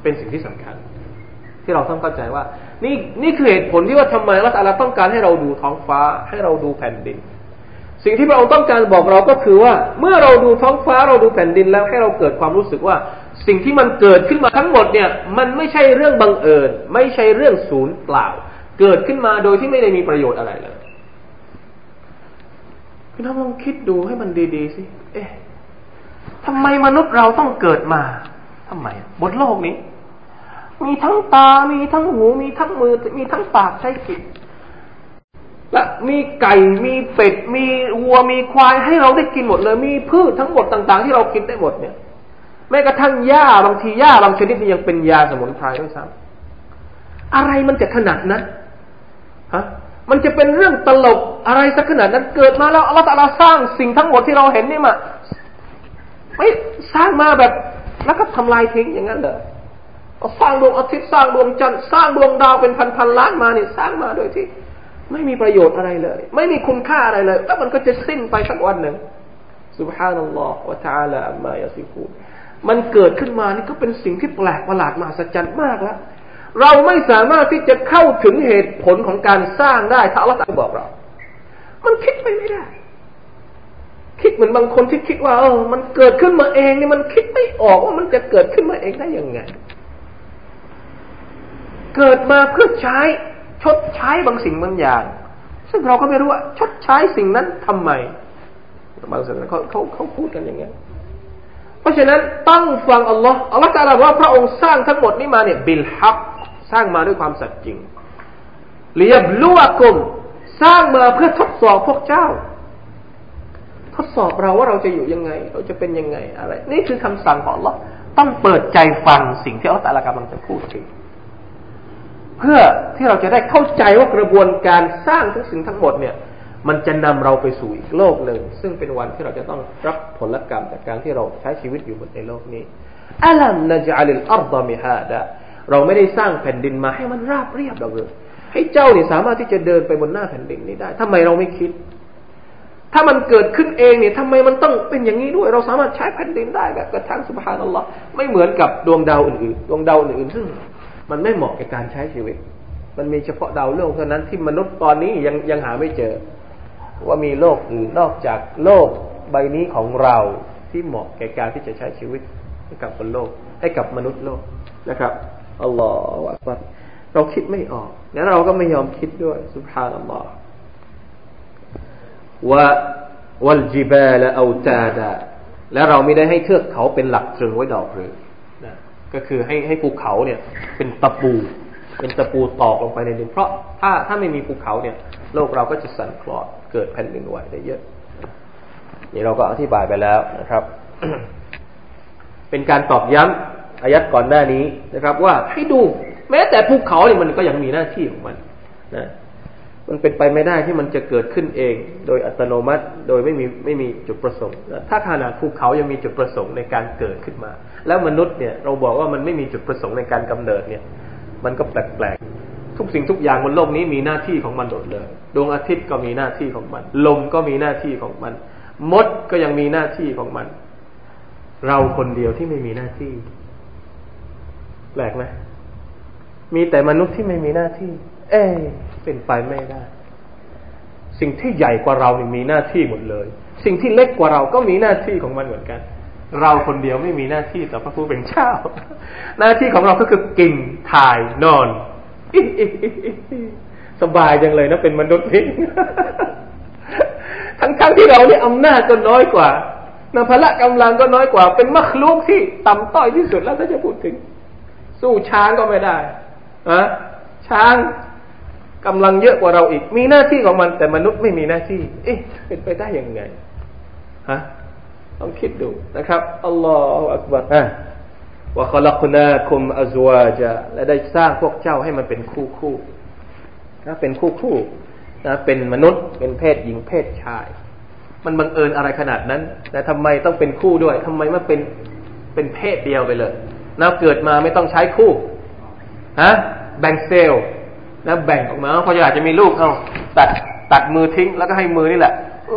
S1: เป็นสิ่งที่สำคัญ ที่เราต้องเข้าใจว่า นี่นี่คือเหตุผลที่ว่าทำไมรัฐอาลาต้องการให้เราดูท้องฟ้า ให้เราดูแผ่นดิน สิ่งที่พระองค์ต้องการบอกเราก็คือว่า เมื่อเราดูท้องฟ้าเราดูแผ่นดินแล้วให้เราเกิดความรู้สึกว่า สิ่งที่มันเกิดขึ้นมาทั้งหมดเนี่ย มันไม่ใช่เรื่องบังเอิญ ไม่ใช่เรื่องศูนย์เปล่า เกิดขึ้นมาโดยที่ไม่ได้มีประโยชน์อะไรเลย พี่น้องลองคิดดูให้มันดีๆสิ เอ๊ะทำไมมนุษย์เราต้องเกิดมาทำไม บนโลกนี้ มีทั้งตา มีทั้งหู มีทั้งมือ มีทั้งปากใช้กิจและมีไก่ มีเป็ด มีวัว มีควายให้เราได้กินหมดเลย มีพืชทั้งหมดต่าง ๆ ที่เรากินได้หมดเนี่ย แม้กระทั่งหญ้าบางทีหญ้าบางชนิดนี่ยังเป็นยาสมุนไพรด้วยซ้ำอะไรมันจะขนาดนั้น มันจะเป็นเรื่องตลกอะไรสักขนาดนั้นเกิดมาแล้วอัลลอฮฺสร้างสิ่งทั้งหมดที่เราเห็นนี่มาไม่สร้างมาแบบ แล้วก็ทำลายทิ้งอย่างนั้นเหรอสร้างดวงอาทิตย์สร้างดวงจันทร์สร้างดวงดาวเป็นพันพันล้านมาเนี่ยสร้างมาโดยที่ ไม่มีประโยชน์อะไรเลย ไม่มีคุณค่าอะไรเลยแล้วมันก็จะสิ้นไปสักวันหนึ่ง سبحان الله وتعالى อัลมายาซิฟูมันเกิดขึ้นมานี่ก็เป็นสิ่งที่แปลกประหลาดมหัศจรรย์มากแล้ว เราไม่สามารถที่จะเข้าถึงเหตุผลของการสร้างได้ถ้าอัลลอฮฺบอกเรา มันคิดไปไม่ได้ คิดเหมือนบางคนที่คิดว่า เออ มันเกิดขึ้นมาเองเนี่ยมันคิดไม่ออกว่ามันจะเกิดขึ้นมาเองได้ยังไง เกิดมาเพื่อใช้ชดใช้บางสิ่งบางอย่าง ซึ่งเราก็ไม่รู้ว่า ชดใช้สิ่งนั้นทำไมบางส่วนเขาเขาเขาพูดกันอย่างเงี้ยเพราะฉะนั้นต้องฟังอัลลอฮ์อัลลอฮ์จะบอกว่าพระองค์สร้างทั้งหมดนี้มาเนี่ยบิลฮัก สร้างมาด้วยความสัตย์จริงเลียบลวกุมสร้างมาเพื่อทดสอบพวกเจ้า ทดสอบเราว่าเราจะอยู่ยังไง เราจะเป็นยังไงอะไร นี่คือคำสั่งของอัลอต้องเปิดใจฟังสิ่งที่อัลลอฮ์กำลังจะพูดถึงเพื่อที่เราจะได้เข้าใจว่ากระบวนการสร้างทุกสิ่งทั้งหมดเนี่ยมันจะนำเราไปสู่อีกโลกหนึ่ง ซึ่งเป็นวันที่เราจะต้องรับผลกรรมจากการที่เราใช้ชีวิตอยู่บนในโลกนี้อัลัมนจอัลิลอัรดมิฮาดะ เราไม่ได้สร้างแผ่นดินมาให้มันราบเรียบหรอกเลยให้เจ้าเนี่ยสามารถที่จะเดินไปบนหน้าแผ่นดินนี้ได้ทำไมเราไม่คิด ถ้ามันเกิดขึ้นเองเนี่ยทำไมมันต้องเป็นอย่างนี้ด้วย เราสามารถใช้แผ่นดินได้แบบกระทั่งสุภานัลลอฮ์ไม่เหมือนกับดวงดาวอื่นๆ ดวงดาวอื่นๆซึ่งมันไม่เหมาะกับการใช้ชีวิต มันมีเฉพาะดาวโลกเท่านั้นที่มนุษย์ตอนนี้ยังยังหาไม่เจอ ว่ามีโลกอื่นนอกจากโลกใบนี้ของเราที่เหมาะแก่การที่จะใช้ชีวิตให้กับบนโลก ให้กับมนุษย์โลกนะครับ อัลลอฮฺอักบัรเราคิดไม่ออกงั้นเราก็ไม่ยอมคิดด้วยสุบฮานัลลอฮฺว่าวัลจิบาลเอาตาดาและเราไม่ได้ให้เทือกเขาเป็นหลักตรึงไว้ดอกเรือนะก็คือให้ให้ภูเขาเนี่ย เป็นตะปู เป็นตะปูตอกลงไปในดิน เพราะถ้าถ้าไม่มีภูเขาเนี่ย โลกเราก็จะสั่นคลอนเกิดแผ่นดินไหวได้เยอะ นี่เราก็อธิบายไปแล้วนะครับ เป็นการตอบย้ำ อายัดก่อนหน้านี้นะครับ ว่าให้ดู แม้แต่ภูเขาเนี่ยมันก็ยังมีหน้าที่ของมันนะมันเป็นไปไม่ได้ที่มันจะเกิดขึ้นเอง โดยอัตโนมัติโดยไม่มีไม่มีจุดประสงค์ ถ้าขนาดภูเขายังมีจุดประสงค์ในการเกิดขึ้นมา แล้วมนุษย์เนี่ยเราบอกว่ามันไม่มีจุดประสงค์ในการกำเนิดเนี่ย มันก็แปลกๆทุกสิ่งทุกอย่างบนโลกนี้มีหน้าที่ของมันโดดเลยดวงอาทิตย์ก็มีหน้าที่ของมัน ลมก็มีหน้าที่ของมัน มดก็ยังมีหน้าที่ของมัน เราคนเดียวที่ไม่มีหน้าที่ แปลกไหมมีแต่มนุษย์ที่ไม่มีหน้าที่ เอ๊เป็นไปไม่ได้ สิ่งที่ใหญ่กว่าเรานี่มีหน้าที่หมดเลย สิ่งที่เล็กกว่าเราก็มีหน้าที่ของมันเหมือนกัน เราคนเดียวไม่มีหน้าที่ต่อพระผู้เป็นเจ้า หน้าที่ของเราก็คือกินถ่ายนอนสบายจังเลยนะเป็นมนุษย์นี่ทั้งทั้งที่เราเนี่ยอำนาจก็น้อยกว่านพละกำลังก็น้อยกว่า เป็นมัคลูกที่ต่ำต้อยที่สุดแล้วถ้าจะพูดถึง สู้ช้างก็ไม่ได้อะช้างกำลังเยอะกว่าเราอีก มีหน้าที่ของมัน แต่มนุษย์ไม่มีหน้าที่ เอ๊ะเป็นไปได้ยังไงฮะต้องคิดดูนะครับอัลลอฮฺอักบารว่าขลักนาคุมอัจวาจะและได้สร้างพวกเจ้าให้มันเป็นคู่คู่นะเป็นคู่คู่นะเป็นมนุษย์เป็นเพศหญิงเพศชาย มันบังเอิญอะไรขนาดนั้นแต่ทำไมต้องเป็นคู่ด้วยทำไมมันเป็นเป็นเพศเดียวไปเลย นะเกิดมาไม่ต้องใช้คู่ฮะแบ่งเซลล์นะแบ่งออกมาพอจะอาจจะมีลูกเอาตัดตัดมือทิ้งแล้วก็ให้มือนี่แหละเอ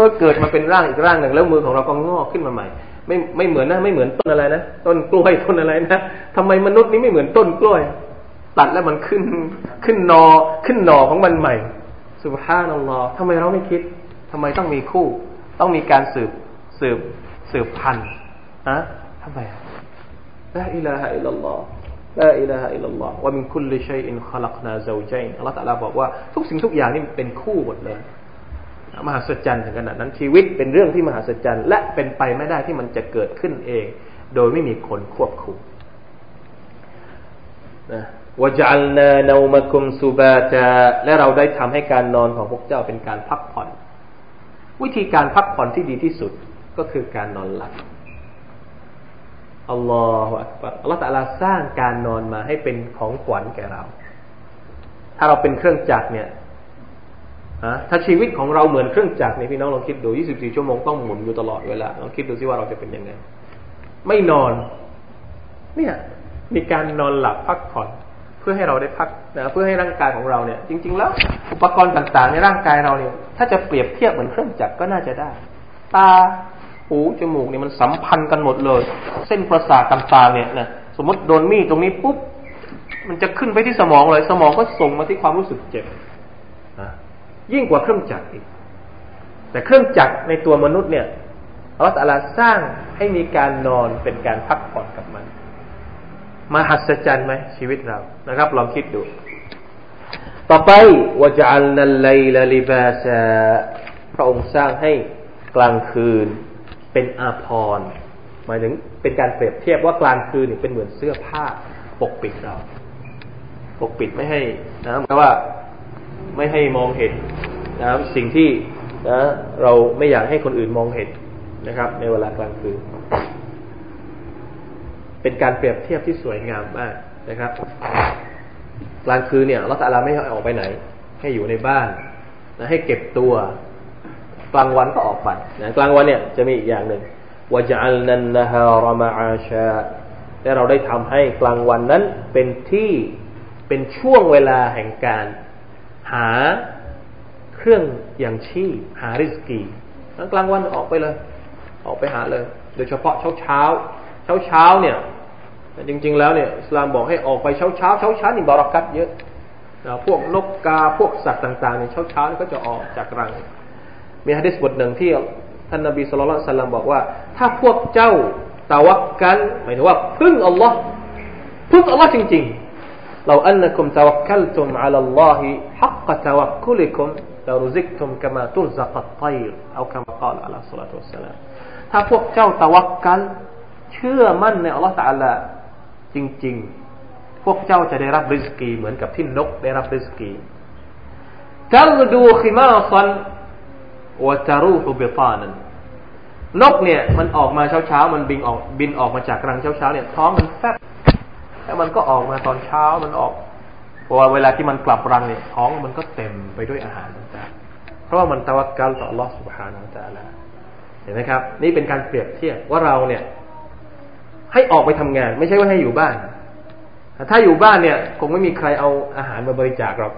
S1: อเกิดมาเป็นร่างอีกร่างหนึ่งแล้วมือของเราก็งอกขึ้นมาใหม่ ไม่ไม่เหมือนนะ ไม่เหมือนต้นอะไรนะต้นกล้วยต้นอะไรนะทำไมมนุษย์นี้ไม่เหมือนต้นกล้วย ตัดแล้วมันขึ้นขึ้นนอขึ้นหนอของมันใหม่สุภาพนัลลอทำไมเราไม่คิดทำไมต้องมีคู่ ต้องมีการสืบสืบสืบพันธุ์อะทำไม ละอิลาฮะอิลลัลลอฮ์ละอิลาฮะอิลลัลลอฮ์ว่ามินคุลิชัยอินขลักนาซาวจัยอัลลอฮ์ตะลาบอกว่าทุกสิ่งทุกอย่างนี่เป็นคู่หมดเลยมหัศจรรย์ถึงขนาดนั้นชีวิตเป็นเรื่องที่มหัศจรรย์ และเป็นไปไม่ได้ที่มันจะเกิดขึ้นเอง โดยไม่มีคนควบคุมนะวจัลนานามคุมสุบาจาและเราได้ทำให้การนอนของพวกเจ้าเป็นการพักผ่อน วิธีการพักผ่อนที่ดีที่สุดก็คือการนอนหลับ อัลลอฮฺอักบารอัลลอฮฺตะลาสร้างการนอนมาให้เป็นของขวัญแก่เรา ถ้าเราเป็นเครื่องจักรเนี่ยถ้าชีวิตของเราเหมือนเครื่องจักรเนี่ยพี่น้องลองคิดดู 24 ชั่วโมงต้องหมุนอยู่ตลอดเวลาลองคิดดูสิว่าเราจะเป็นยังไง ไม่นอน เนี่ยมีการนอนหลับพักผ่อนเพื่อให้เราได้พักนะเพื่อให้ร่างกายของเราเนี่ย จริง ๆ แล้ว อุปกรณ์ต่างๆ ในร่างกายเราเนี่ย ถ้าจะเปรียบเทียบเหมือนเครื่องจักรก็น่าจะได้ ตา หูจมูกเนี่ยมันสัมพันธ์กันหมดเลย เส้นประสาทต่างๆเนี่ยนะสมมติโดนมีดตรงนี้ปุ๊บมันจะขึ้นไปที่สมองเลย สมองก็ส่งมาที่ความรู้สึกเจ็บนะยิ่งกว่าเครื่องจักรอีก แต่เครื่องจักรในตัวมนุษย์เนี่ยอัลลอฮฺสร้างให้มีการนอนเป็นการพักผ่อนกับมันมาหัศจรรย์ไหมชีวิตเรานะครับ ลองคิดดู ต่อไปวจัลนัลไลลลิบาซาพระองค์สร้างให้กลางคืน เป็นอาภรณ์หมายถึงเป็นการเปรียบเทียบว่ากลางคืนนี่เป็นเหมือนเสื้อผ้าปกปิดเรา ปกปิดไม่ให้นะแปลว่าไม่ให้มองเห็นนะสิ่งที่นะเราไม่อยากให้คนอื่นมองเห็นนะครับ ในเวลากลางคืน เป็นการเปรียบเทียบที่สวยงามมากนะครับกลางคืนเนี่ยเราตาลาไม่ให้ออกไปไหน ให้อยู่ในบ้านนะให้เก็บตัว กลางวันก็ออกไปนะกลางวันเนี่ยจะมีอีกอย่างหนึ่งวจัลนันนฮารมาอาชาและเราได้ทำให้กลางวันนั้นเป็นที่เป็นช่วงเวลาแห่งการหาเครื่องอย่างชีพหาริสกีกลางวันออกไปเลย ออกไปหาเลย โดยเฉพาะเช้าเช้าเช้าเช้าเนี่ยจริง ๆ แล้วเนี่ยอิสลามบอกให้ออกไปเช้าเช้าเช้าเช้านี่บารักัดเยอะพวกนกกาพวกสัตว์ต่างๆเนี่ยเช้าเช้านี่ก็จะออกจากรัง มีฮะดิษบทหนึ่งที่ท่านนบีสุลต่านบอกว่า ถ้าพวกเจ้าตาวักกันหมายถึงว่าพึ่งอัลลอฮ์พึ่งอัลลอฮ์จริงๆเราอันนักุมตาวักกัลตุมอัลลอฮิฮักกะตาวักกุลิคุมเารุซิกตุมกามาตุซักตไตรเอาคำกล่าวอัลลอฮ์สุลตัามถ้าพวกเจ้าตาวักกันเชื่อมั่นในอัลลอฮ์ตาลาจริง ๆ พวกเจ้าจะได้รับริสกีเหมือนกับที่นกได้รับริสกีกัลดูขิมาซัน วะจารูฮุบิตานันนกเนี่ยมันออกมาเช้าๆมันบินออกบินออกมาจากรังเช้าๆเนี่ยท้องมันแฟบแล้วมันก็ออกมาตอนเช้ามันออกเพราะว่าเวลาที่มันกลับรังเนี่ยท้องมันก็เต็มไปด้วยอาหารต่างๆเพราะว่ามันตะวักกัลต่อ Allah سبحانه และ تعالى เห็นไหมครับ นี่เป็นการเปรียบเทียบว่าเราเนี่ย ให้ออกไปทำงาน ไม่ใช่ว่าให้อยู่บ้าน ถ้าอยู่บ้านเนี่ย คงไม่มีใครเอาอาหารมาบริจาคหรอก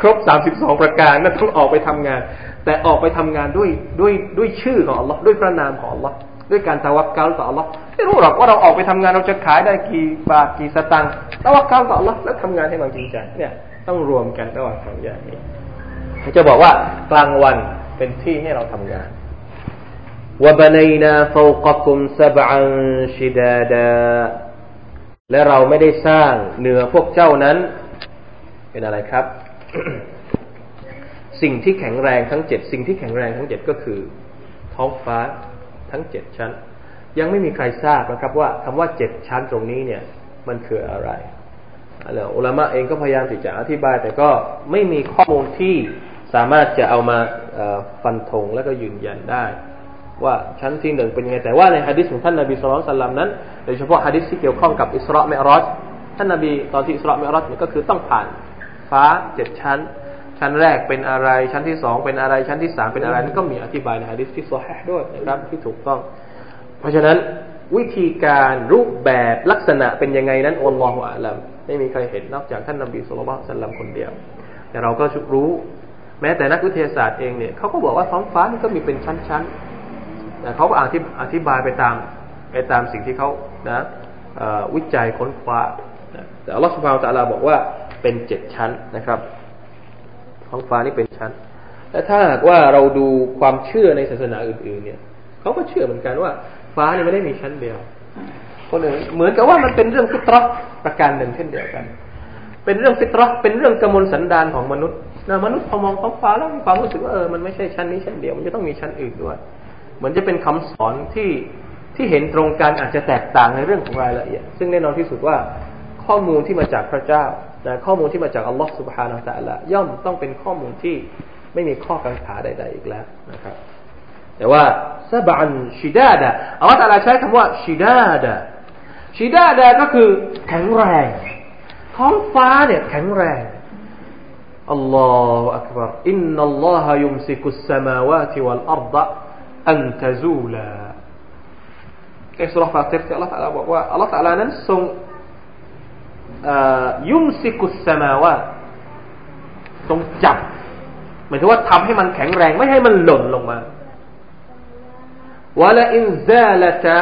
S1: ครบสามสิบสองประการนั่นต้องออกไปทำงาน แต่ออกไปทำงานด้วยด้วยด้วยชื่อของ Allah ด้วยพระนามของ Allah ด้วยการตะวักกัลต่อ Allah ไม่รู้หรอกว่าเราออกไปทำงานเราจะขายได้กี่บาทกี่สตังค์ตะวักกัลต่อ Allah แล้วทำงานให้มันจริงจังเนี่ย ต้องรวมกันระหว่างสองอย่างนี้จะบอกว่ากลางวันเป็นที่ให้เราทำงาน وبنينا فوقكم سبعا شدادا และเราไม่ได้สร้างเหนือพวกเจ้านั้น เป็นอะไรครับ สิ่งที่แข็งแรงทั้งเจ็ดสิ่งที่แข็งแรงทั้งเจ็ดก็คือ ท้องฟ้าทั้งเจ็ดชั้น ยังไม่มีใครทราบนะครับว่าคำว่าเจ็ดชั้นตรงนี้เนี่ย มันคืออะไรแล้วอุลามะเองก็พยายามที่จะอธิบาย แต่ก็ไม่มีข้อมูลที่สามารถจะเอามาฟันธงแล้วก็ยืนยันได้ ว่าชั้นที่หนึ่งเป็นยังไง แต่ว่าในฮะดิษของท่านนาบีสุลต่านนั้นโดยเฉพาะฮะดิษที่เกี่ยวข้องกับอิสราเมรอจท่านนาบีตอนที่อิสราเมรอจก็คือต้องผ่านฟ้าเจ็ดชั้น ชั้นแรกเป็นอะไร ชั้นที่สองเป็นอะไร ชั้นที่สามเป็นอะไรนั่นก็มีอธิบายในฮะดิษที่ซอฮห์ด้วยนะครับที่ถูกต้อง เพราะฉะนั้นวิธีการรูปแบบลักษณะเป็นยังไงนั้นอัลลอฮฺอัลลัมไม่มีใครเห็นนอกจากท่านนบีสุลต่านสัลลัมคนเดียว แต่เราก็รู้ แม้แต่นักวิทยาศาสตร์เองเนี่ยเขาก็บอกว่าท้องฟ้านี่ก็มีเป็นชั้นๆแต่เขาก็อธิบายไปตามไปตามสิ่งที่เขานะวิจัยค้นคว้าแต่อัลลอฮฺสุบฮานตะลาบอกว่าเป็นเจ็ดชั้นนะครับ ท้องฟ้านี่เป็นชั้น และถ้าหากว่าเราดูความเชื่อในศาสนาอื่น ๆ เนี่ยเขาก็เชื่อเหมือนกันว่า ฟ้าเนี่ยไม่ได้มีชั้นเดียวคนอื่นเหมือนกับว่ามันเป็นเรื่องฟิตรประการหนึ่งเช่นเดียวกัน เป็นเรื่องฟิตรเป็นเรื่องกมลสันดานของมนุษย์นะมนุษย์พอมองท้องฟ้าแล้วมีความรู้สึกว่าเออมันไม่ใช่ชั้นนี้ชั้นเดียวมันจะต้องมีชั้นอื่นด้วยเหมือนจะเป็นคำสอนที่ที่เห็นตรงกันอาจจะแตกต่างในเรื่องของรายละเอียด ซึ่งแน่นอนที่สุดว่าข้อมูลที่มาจากพระเจ้า แต่ข้อมูลที่มาจากอัลลอฮฺสุบฮานาอัลละย่อมต้องเป็นข้อมูลที่ไม่มีข้อกังขาใด ๆ อีกแล้วนะครับ แต่ว่าซาบันชิดาดะอัลลอฮฺตาลาใช้คำว่าชิดาดะชิดาดะก็คือแข็งแรง ท้องฟ้าเนี่ยแข็งแรงอัลลอฮฺอักบารอินนัลลอฮฺยุมซิกุสสมาวาติวัลอัรดะอันตะซูลาในสุรฟาติรที่อัลลอฮฺตาลาบอกว่าอัลลอฮฺตาลานั้นทรง ยุมซิกุสมาว่าทรงจับหมายถึงว่าทำให้มันแข็งแรงไม่ให้มันหล่นลงมาวะละอินซาลตะ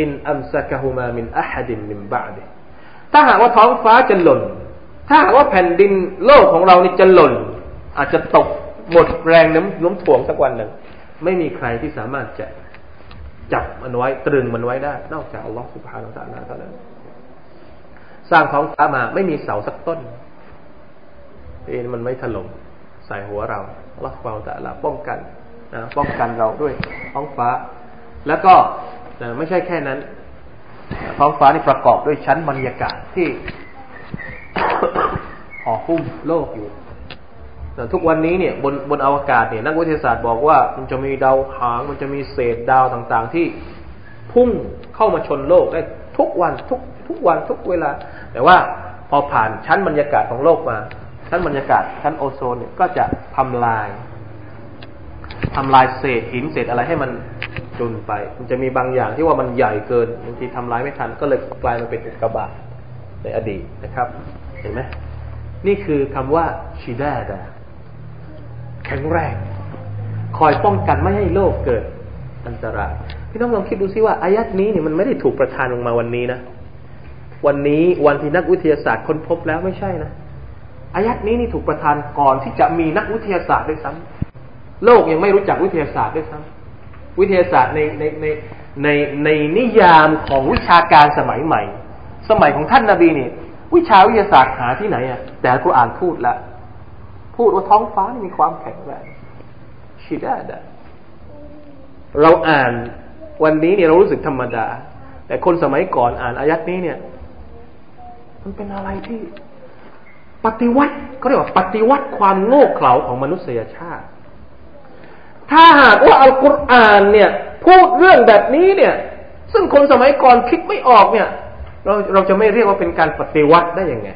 S1: อินอัมซะกะฮุมามินอะฮัดินมินบะดถ้าหากว่าท้องฟ้าจะหล่น ถ้าหากว่าแผ่นดินโลกของเรานี่จะหล่น อาจจะตกหมดแรงน้ำน้ำถ่วงสักวันหนึ่ง ไม่มีใครที่สามารถจะจับมันไว้ตรึงมันไว้ได้ นอกจากอัลลอฮฺสุบฮานาอัลลอฮฺเท่านั้น สร้างท้องฟ้ามา ไม่มีเสาสักต้นเอ็นมันไม่ถล่มใส่หัวเราลลอฮฺสุบานาอัลลอฮฺป้องกันนะป้องกันเราด้วยท้องฟ้า แล้วก็ไม่ใช่แค่นั้น ท้องฟ้านี่ประกอบด้วยชั้นบรรยากาศที่ห่อหุ้มโลกอยู่ทุกวันนี้เนี่ยบนบนอวกาศเนี่ยนักวิทยาศาสตร์บอกว่ามันจะมีดาวหาง มันจะมีเศษดาวต่างๆ ที่พุ่งเข้ามาชนโลกได้ทุกวันทุกทุกวันทุกเวลา แต่ว่าพอผ่านชั้นบรรยากาศของโลกมา ชั้นบรรยากาศชั้นโอโซนเนี่ยก็จะทำลายทำลายเศษหินเศษอะไรให้มันจุนไป มันจะมีบางอย่างที่ว่ามันใหญ่เกินบางทีทำลายไม่ทันก็เลยกลายมาเป็นอุกกาบาตในอดีตนะครับ เห็นไหมนี่คือคำว่าชิดาดาแข็งแรง คอยป้องกันไม่ให้โลกเกิดอันตราย พี่น้องลองคิดดูซิว่าอายัดนี้เนี่ยมันไม่ได้ถูกประทานลงมาวันนี้นะ วันนี้วันที่นักวิทยาศาสตร์ค้นพบแล้วไม่ใช่นะอายัดนี้นี่ถูกประทานก่อนที่จะมีนักวิทยาศาสตร์ด้วยซ้ำโลกยังไม่รู้จักวิทยาศาสตร์ด้วยซ้ำวิทยาศาสตร์ในในในในในนิยามของวิชาการสมัยใหม่ สมัยของท่านนาบีนี่ วิชาวิทยาศาสตร์หาที่ไหนอะ แต่กูอ่านพูดละพูดว่าท้องฟ้านี่มีความแข็งแรงชิดาดะเราอ่านวันนี้เนี่ยเรารู้สึกธรรมดา แต่คนสมัยก่อนอ่านอายัดนี้เนี่ย มันเป็นอะไรที่ ปฏิวัติเขาเรียกว่าปฏิวัติความโง่เขลาของมนุษยชาติ ถ้าหากว่าอัลกุรอานเนี่ย พูดเรื่องแบบนี้เนี่ย ซึ่งคนสมัยก่อนคิดไม่ออกเนี่ย เราเราจะไม่เรียกว่าเป็นการปฏิวัติได้ยังไง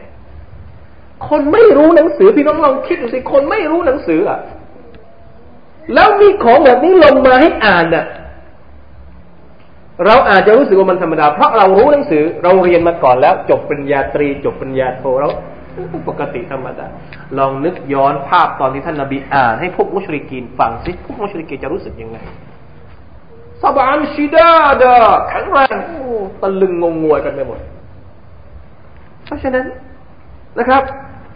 S1: คนไม่รู้หนังสือพี่น้องลองคิดดูสิคนไม่รู้หนังสืออะแล้วมีของแบบนี้ลงมาให้อ่านน่ะ เราอาจจะรู้สึกว่ามันธรรมดา เพราะเรารู้หนังสือเราเรียนมาก่อนแล้ว จบปริญญาตรี จบปริญญาโทเราปกติธรรมดาลองนึกย้อนภาพตอนที่ท่านนาบีอ่านให้พวกมุชริกีนฟังสิพวกมุชริกีนจะรู้สึกยังไงสบานชิดาดาแข็งแรงตะลึงงงงวยกันไปหมด เพราะฉะนั้นนะครับ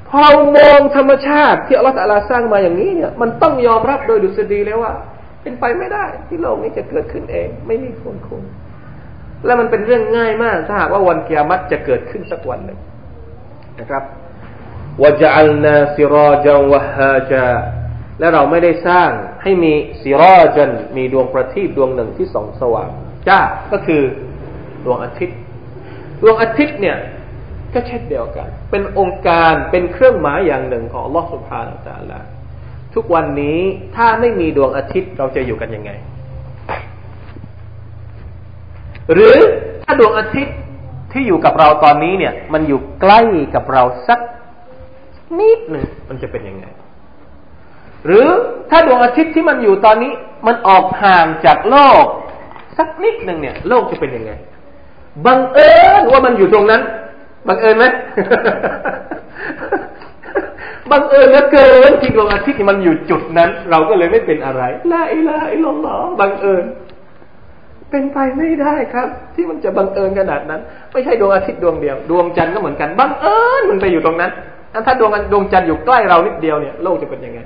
S1: พอเรามองธรรมชาติที่อัลลอฮฺสร้างมาอย่างนี้เนี่ยมันต้องยอมรับโดยดุษฎีแล้วว่า เป็นไปไม่ได้ ที่โลกนี้จะเกิดขึ้นเอง ไม่มีคนคุมและมันเป็นเรื่องง่ายมาก ถ้าหากว่าวันเกียรติจะเกิดขึ้นสักวันหนึ่งนะครับวจอัลนาซิรอจันวะฮาจาและเราไม่ได้สร้างให้มีซิรอจันมีดวงประทีปดวงหนึ่งที่ส่องสว่างจ้าก็คือดวงอาทิตย์ ดวงอาทิตย์เนี่ยก็เช่นเดียวกัน เป็นองค์การเป็นเครื่องหมายอย่างหนึ่งของลอสุภาอัลลอฮฺ ทุกวันนี้ถ้าไม่มีดวงอาทิตย์เราจะอยู่กันยังไง หรือถ้าดวงอาทิตย์ที่อยู่กับเราตอนนี้เนี่ย มันอยู่ใกล้กับเราสักนิดหนึ่งมันจะเป็นยังไง หรือถ้าดวงอาทิตย์ที่มันอยู่ตอนนี้ มันออกห่างจากโลก สักนิดหนึ่งเนี่ย โลกจะเป็นยังไงบังเอิญว่ามันอยู่ตรงนั้นบังเอิญไหม บังเอิญเหลือเกินที่ดวงอาทิตย์มันอยู่จุดนั้น เราก็เลยไม่เป็นอะไรละอิละอิลลอบังเอิญ เป็นไปไม่ได้ครับ ที่มันจะบังเอิญขนาดนั้น ไม่ใช่ดวงอาทิตย์ดวงเดียว ดวงจันทร์ก็เหมือนกันบังเอิญมันไปอยู่ตรงนั้นถ้าดวงดวงจันทร์อยู่ใกล้เรานิดเดียวเนี่ยโลกจะเป็นยังไง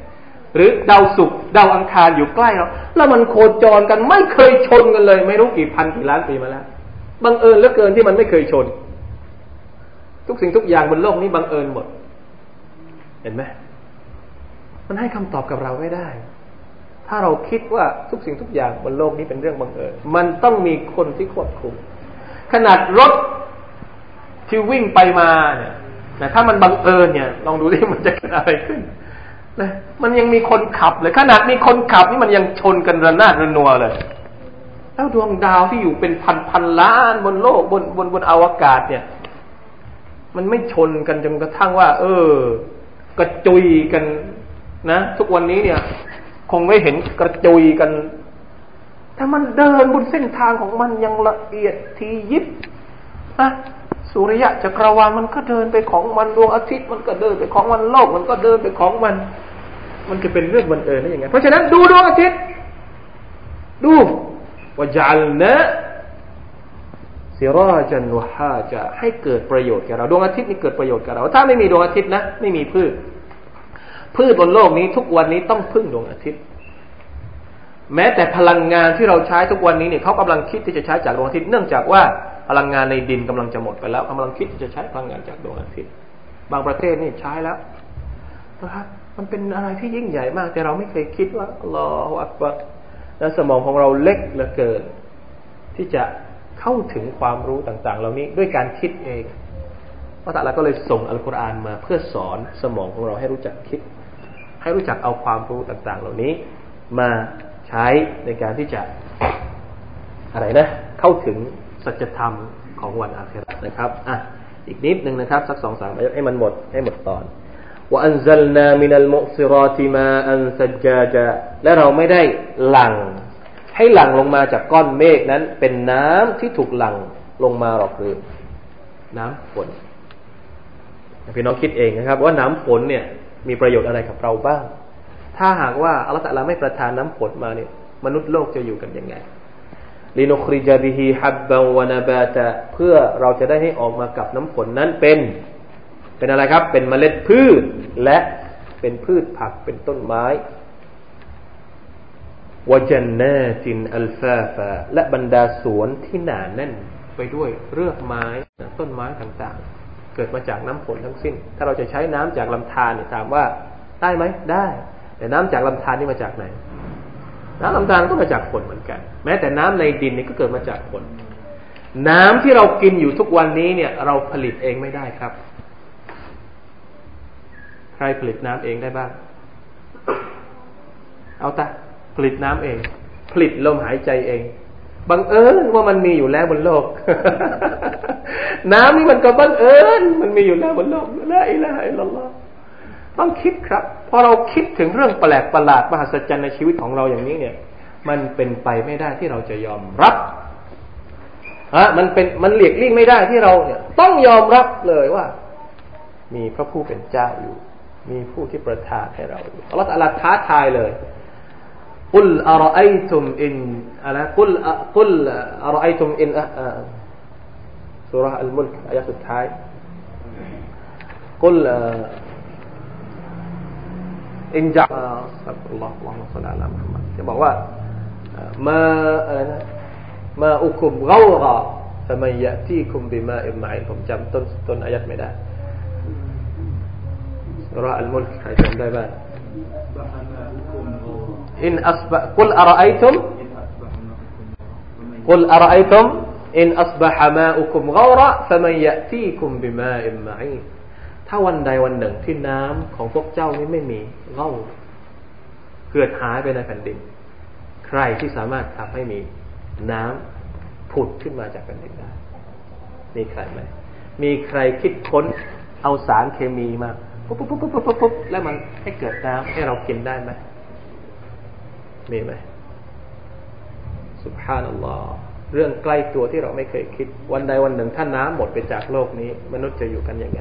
S1: หรือดาวศุกร์ดาวอังคารอยู่ใกล้เราแล้วมันโคจรกันไม่เคยชนกันเลย ไม่รู้กี่พันกี่ล้านปีมาแล้วบังเอิญเหลือเกินที่มันไม่เคยชน ทุกสิ่งทุกอย่างบนโลกนี้บังเอิญหมด เห็นไหมมันให้คำตอบกับเราไม่ได้ ถ้าเราคิดว่าทุกสิ่งทุกอย่างบนโลกนี้เป็นเรื่องบังเอิญมันต้องมีคนที่ควบคุม ขนาดรถที่วิ่งไปมาเนี่ยแต่ถ้ามันบังเอิญเนี่ย ลองดูที่มันจะเกิดอะไรขึ้นนะมันยังมีคนขับเลย ขนาดมีคนขับนี่มันยังชนกันระนาดระนัวเลยแล้วดวงดาวที่อยู่เป็นพันพันล้านบนโลกบนบนบนอวกาศเนี่ย มันไม่ชนกันจนกระทั่งว่า เออ กระจุยกันนะ ทุกวันนี้เนี่ย คงไม่เห็นกระจุยกันถ้ามันเดินบนเส้นทางของมันยังละเอียดทียิบนะสุริยะจักรวาลมันก็เดินไปของมันดวงอาทิตย์มันก็เดินไปของมันโลก มันก็เดินไปของมัน มันจะเป็นเรื่องบังเอิญได้ยังไงเพราะฉะนั้นดูดวงอาทิตย์ ดูว่าจัลนะ สิราจันวฮาจะให้เกิดประโยชน์แก่เราดวงอาทิตย์นี่เกิดประโยชน์แก่เรา ถ้าไม่มีดวงอาทิตย์นะไม่มีพืช พืชบนโลกนี้ทุกวันนี้ต้องพึ่งดวงอาทิตย์ แม้แต่พลังงานที่เราใช้ทุกวันนี้เนี่ยเขากำลังคิดที่จะใช้จากดวงอาทิตย์เนื่องจากว่าพลังงานในดินกำลังจะหมดไปแล้วกำลังคิดที่จะใช้พลังงานจากดวงอาทิตย์ บางประเทศนี่ใช้แล้วนะครับมันเป็นอะไรที่ยิ่งใหญ่มาก แต่เราไม่เคยคิดว่าลออักบและสมองของเราเล็กเหลือเกิน ที่จะ เข้าถึงความรู้ต่างๆ เหล่านี้ด้วยการคิดเองพระตะลาก็เลยส่งอัลกุรอานมาเพื่อสอนสมองของเราให้รู้จักคิด ให้รู้จักเอาความรู้ต่างๆ เหล่านี้ มาใช้ในการที่จะอะไรนะ เข้าถึงสัจธรรมของวันอาครานะครับอะอีกนิดหนึ่งนะครับ สักสองสามให้มันหมดให้หมดตอนว่าอันซัลนามินัลมุซิรอติมาอันสัจจาจะและเราไม่ได้หลั่ง ให้หลั่งลงมาจากก้อนเมฆนั้น เป็นน้ำที่ถูกหลั่งลงมาหรอกหรือน้ำฝนพี่น้องคิดเองนะครับ ว่าน้ำฝนเนี่ย มีประโยชน์อะไรกับเราบ้าง ถ้าหากว่าอัลลอฮฺไม่ประทานน้ำฝนมาเนี่ย มนุษย์โลกจะอยู่กันยังไงลินุคริจาบิฮิฮับบังวานาบาตะเพื่อเราจะได้ให้ออกมากับน้ำฝนนั้นเป็น เป็นอะไรครับ เป็นเมล็ดพืชและเป็นพืชผักเป็นต้นไม้ วจันนาจินอัลฟาฟาและบรรดาสวนที่หนาแน่นไปด้วยเรือกไม้ต้นไม้ต่างๆ เกิดมาจากน้ำฝนทั้งสิ้น ถ้าเราจะใช้น้ำจากลำธารเนี่ยถามว่าได้ไหมได้ แต่น้ำจากลำธารนี่มาจากไหน น้ำลำธารก็มาจากฝนเหมือนกัน แม้แต่น้ำในดินนี่ก็เกิดมาจากฝนน้ำที่เรากินอยู่ทุกวันนี้เนี่ย เราผลิตเองไม่ได้ครับ ใครผลิตน้ำเองได้บ้าง เอาตา ผลิตน้ำเอง ผลิตลมหายใจเองบังเอิญว่ามันมีอยู่แล้วบนโลก น้ำนี่มันก็บังเอิญมันมีอยู่แล้วบนโลกละอิละฮะอิลลัลอต้องคิดครับ พอเราคิดถึงเรื่องแปลกประหลาดมหัศจรรย์ในชีวิตของเราอย่างนี้เนี่ย มันเป็นไปไม่ได้ที่เราจะยอมรับอะมันเป็นมันเลียกลี่ไม่ได้ที่เราเนี่ย ต้องยอมรับเลยว่า มีพระผู้เป็นเจ้าอยู่ มีผู้ที่ประทานให้เราอยู่อัลลอฮฺท้าทายเลยกุลอารอไอตุมอินอะไรกุลกุ ลอารอไอตุมอินสุราอัลมุลกอายะสุดท้ายกุลอินจับสักอัลลอฮฺอัลลอฮฺสัลลัลลอฮฺมุฮัมมัดจะบอกว่ามาอะไรนะมาอุคุมเการะทำไมยะที่คุมบิมาอิมมาอิผมจำต้นต้นอายัดไม่ได้สุราอัลมุลกใครจำได้บ้าง อินอัสบะกุลอารไอตุมกุลอารไอตุมอินอัสบะฮามาอุคุมเการะทำไมยะที่คุมบิมาอิมมาอิถ้าวันใดวันหนึ่งที่น้ำของพวกเจ้านี้ไม่มีเล่าเกิดหายไปในแผ่นดิน ใครที่สามารถทำให้มีน้ำผุดขึ้นมาจากแผ่นดินได้ มีใครไหม มีใครคิดค้นเอาสารเคมีมาปุ๊บปุ๊บปุ๊บปุ๊บปุ๊บปุ๊บแล้วมันให้เกิดน้ำให้เรากินได้ไหม มีไหมสุภานัลลอฮ์เรื่องใกล้ตัวที่เราไม่เคยคิด วันใดวันหนึ่งถ้าน้ำหมดไปจากโลกนี้ มนุษย์จะอยู่กันยังไง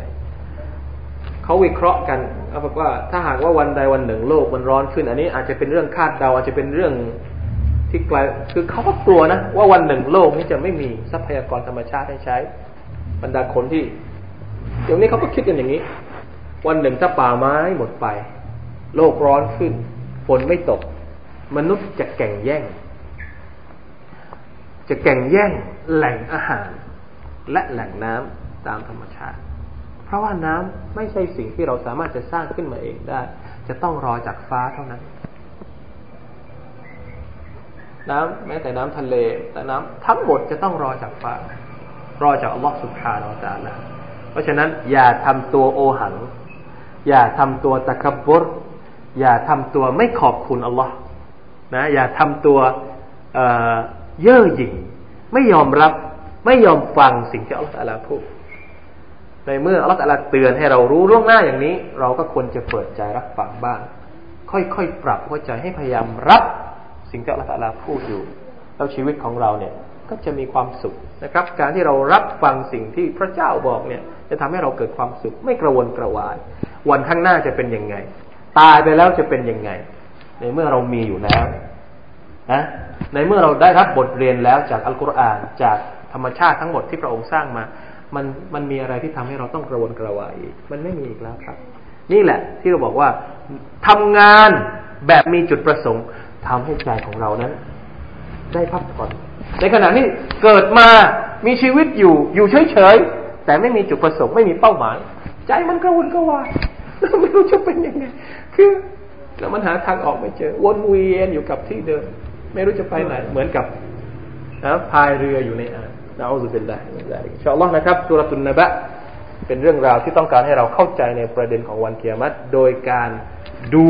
S1: เขาวิเคราะห์กันเขาบอกว่าถ้าหากว่าวันใดวันหนึ่งโลกมันร้อนขึ้น อันนี้อาจจะเป็นเรื่องคาดเดาอาจจะเป็นเรื่องที่ไกลคือเขาก็กลัวนะว่าวันหนึ่งโลกนี้จะไม่มีทรัพยากรธรรมชาติให้ใช้ บรรดาคนที่เดี๋ยวนี้เขาก็คิดกันอย่างนี้ วันหนึ่งถ้าป่าไม้หมดไป โลกร้อนขึ้น ฝนไม่ตก มนุษย์จะแข่งแย่ง จะแข่งแย่งแหล่งอาหาร และแหล่งน้ำตามธรรมชาติ เพราะว่าน้ำไม่ใช่สิ่งที่เราสามารถจะสร้างขึ้นมาเองได้ จะต้องรอจากฟ้าเท่านั้น น้ำแม้แต่น้ำทะเล แต่น้ำทั้งหมดจะต้องรอจากฟ้า รอจากอัลลอฮฺสุบฮานาอัลลอฮฺเพราะฉะนั้นอย่าทำตัวโอหัง อย่าทำตัวตะกบุรอย่าทำตัวไม่ขอบคุณอัลลอฮ์ นะอย่าทำตัวเย่อหยิ่งไม่ยอมรับไม่ยอมฟังสิ่งที่อัลลอฮฺตะลาพูดในเมื่ออัลลอฮฺตะลาเตือนให้เรารู้ล่วงหน้าอย่างนี้ เราก็ควรจะเปิดใจรับฟังบ้าง ค่อยๆปรับหัวใจให้พยายามรับสิ่งที่อัลลอฮฺตะลาพูดอยู่แล้วชีวิตของเราเนี่ยก็จะมีความสุขนะครับ การที่เรารับฟังสิ่งที่พระเจ้าบอกเนี่ย จะทำให้เราเกิดความสุข ไม่กระวนกระวาย วันข้างหน้าจะเป็นยังไง ตายไปแล้วจะเป็นยังไง ในเมื่อเรามีอยู่แล้วนะในเมื่อเราได้รับบทเรียนแล้วจากอัลกุรอานจากธรรมชาติทั้งหมดที่พระองค์สร้างมา มันมันมีอะไรที่ทำให้เราต้องกระวนกระวายอีก มันไม่มีอีกแล้วครับ นี่แหละ ที่เราบอกว่าทำงานแบบมีจุดประสงค์ทำให้ใจของเรานั้น ได้พักผ่อนในขณะที่เกิดมามีชีวิตอยู่อยู่เฉยๆแต่ไม่มีจุดประสงค์ไม่มีเป้าหมาย ใจมันกระวนกระวายไม่รู้จะเป็นยังไงคือ แล้วมันหาทางออกไม่เจอ วนเวียนอยู่กับที่เดิม ไม่รู้จะไปไหน เหมือนกับนะพายเรืออยู่ในอ่างนะอัลลอฮฺเป็นได้อินชาอัลลอฮ์นะครับสุรตุนนบะเป็นเรื่องราวที่ต้องการให้เราเข้าใจในประเด็นของวันเกียรติโดยการดู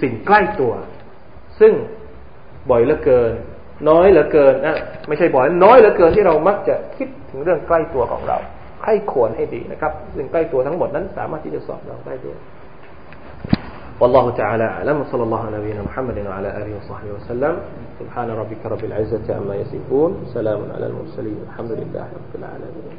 S1: สิ่งใกล้ตัว ซึ่งบ่อยเหลือเกิน น้อยเหลือเกินนะไม่ใช่บ่อย น้อยเหลือเกินที่เรามักจะคิดถึงเรื่องใกล้ตัวของเราใครควรให้ดีนะครับ สิ่งใกล้ตัวทั้งหมดนั้นสามารถที่จะสอบเราได้ด้วย والله تعالى أعلم. وصلى الله على نبينا محمد وعلى آله وصحبه وسلم. سبحان ربك رب العزة عما يصفون. سلام على المرسلين. الحمد لله رب العالمين.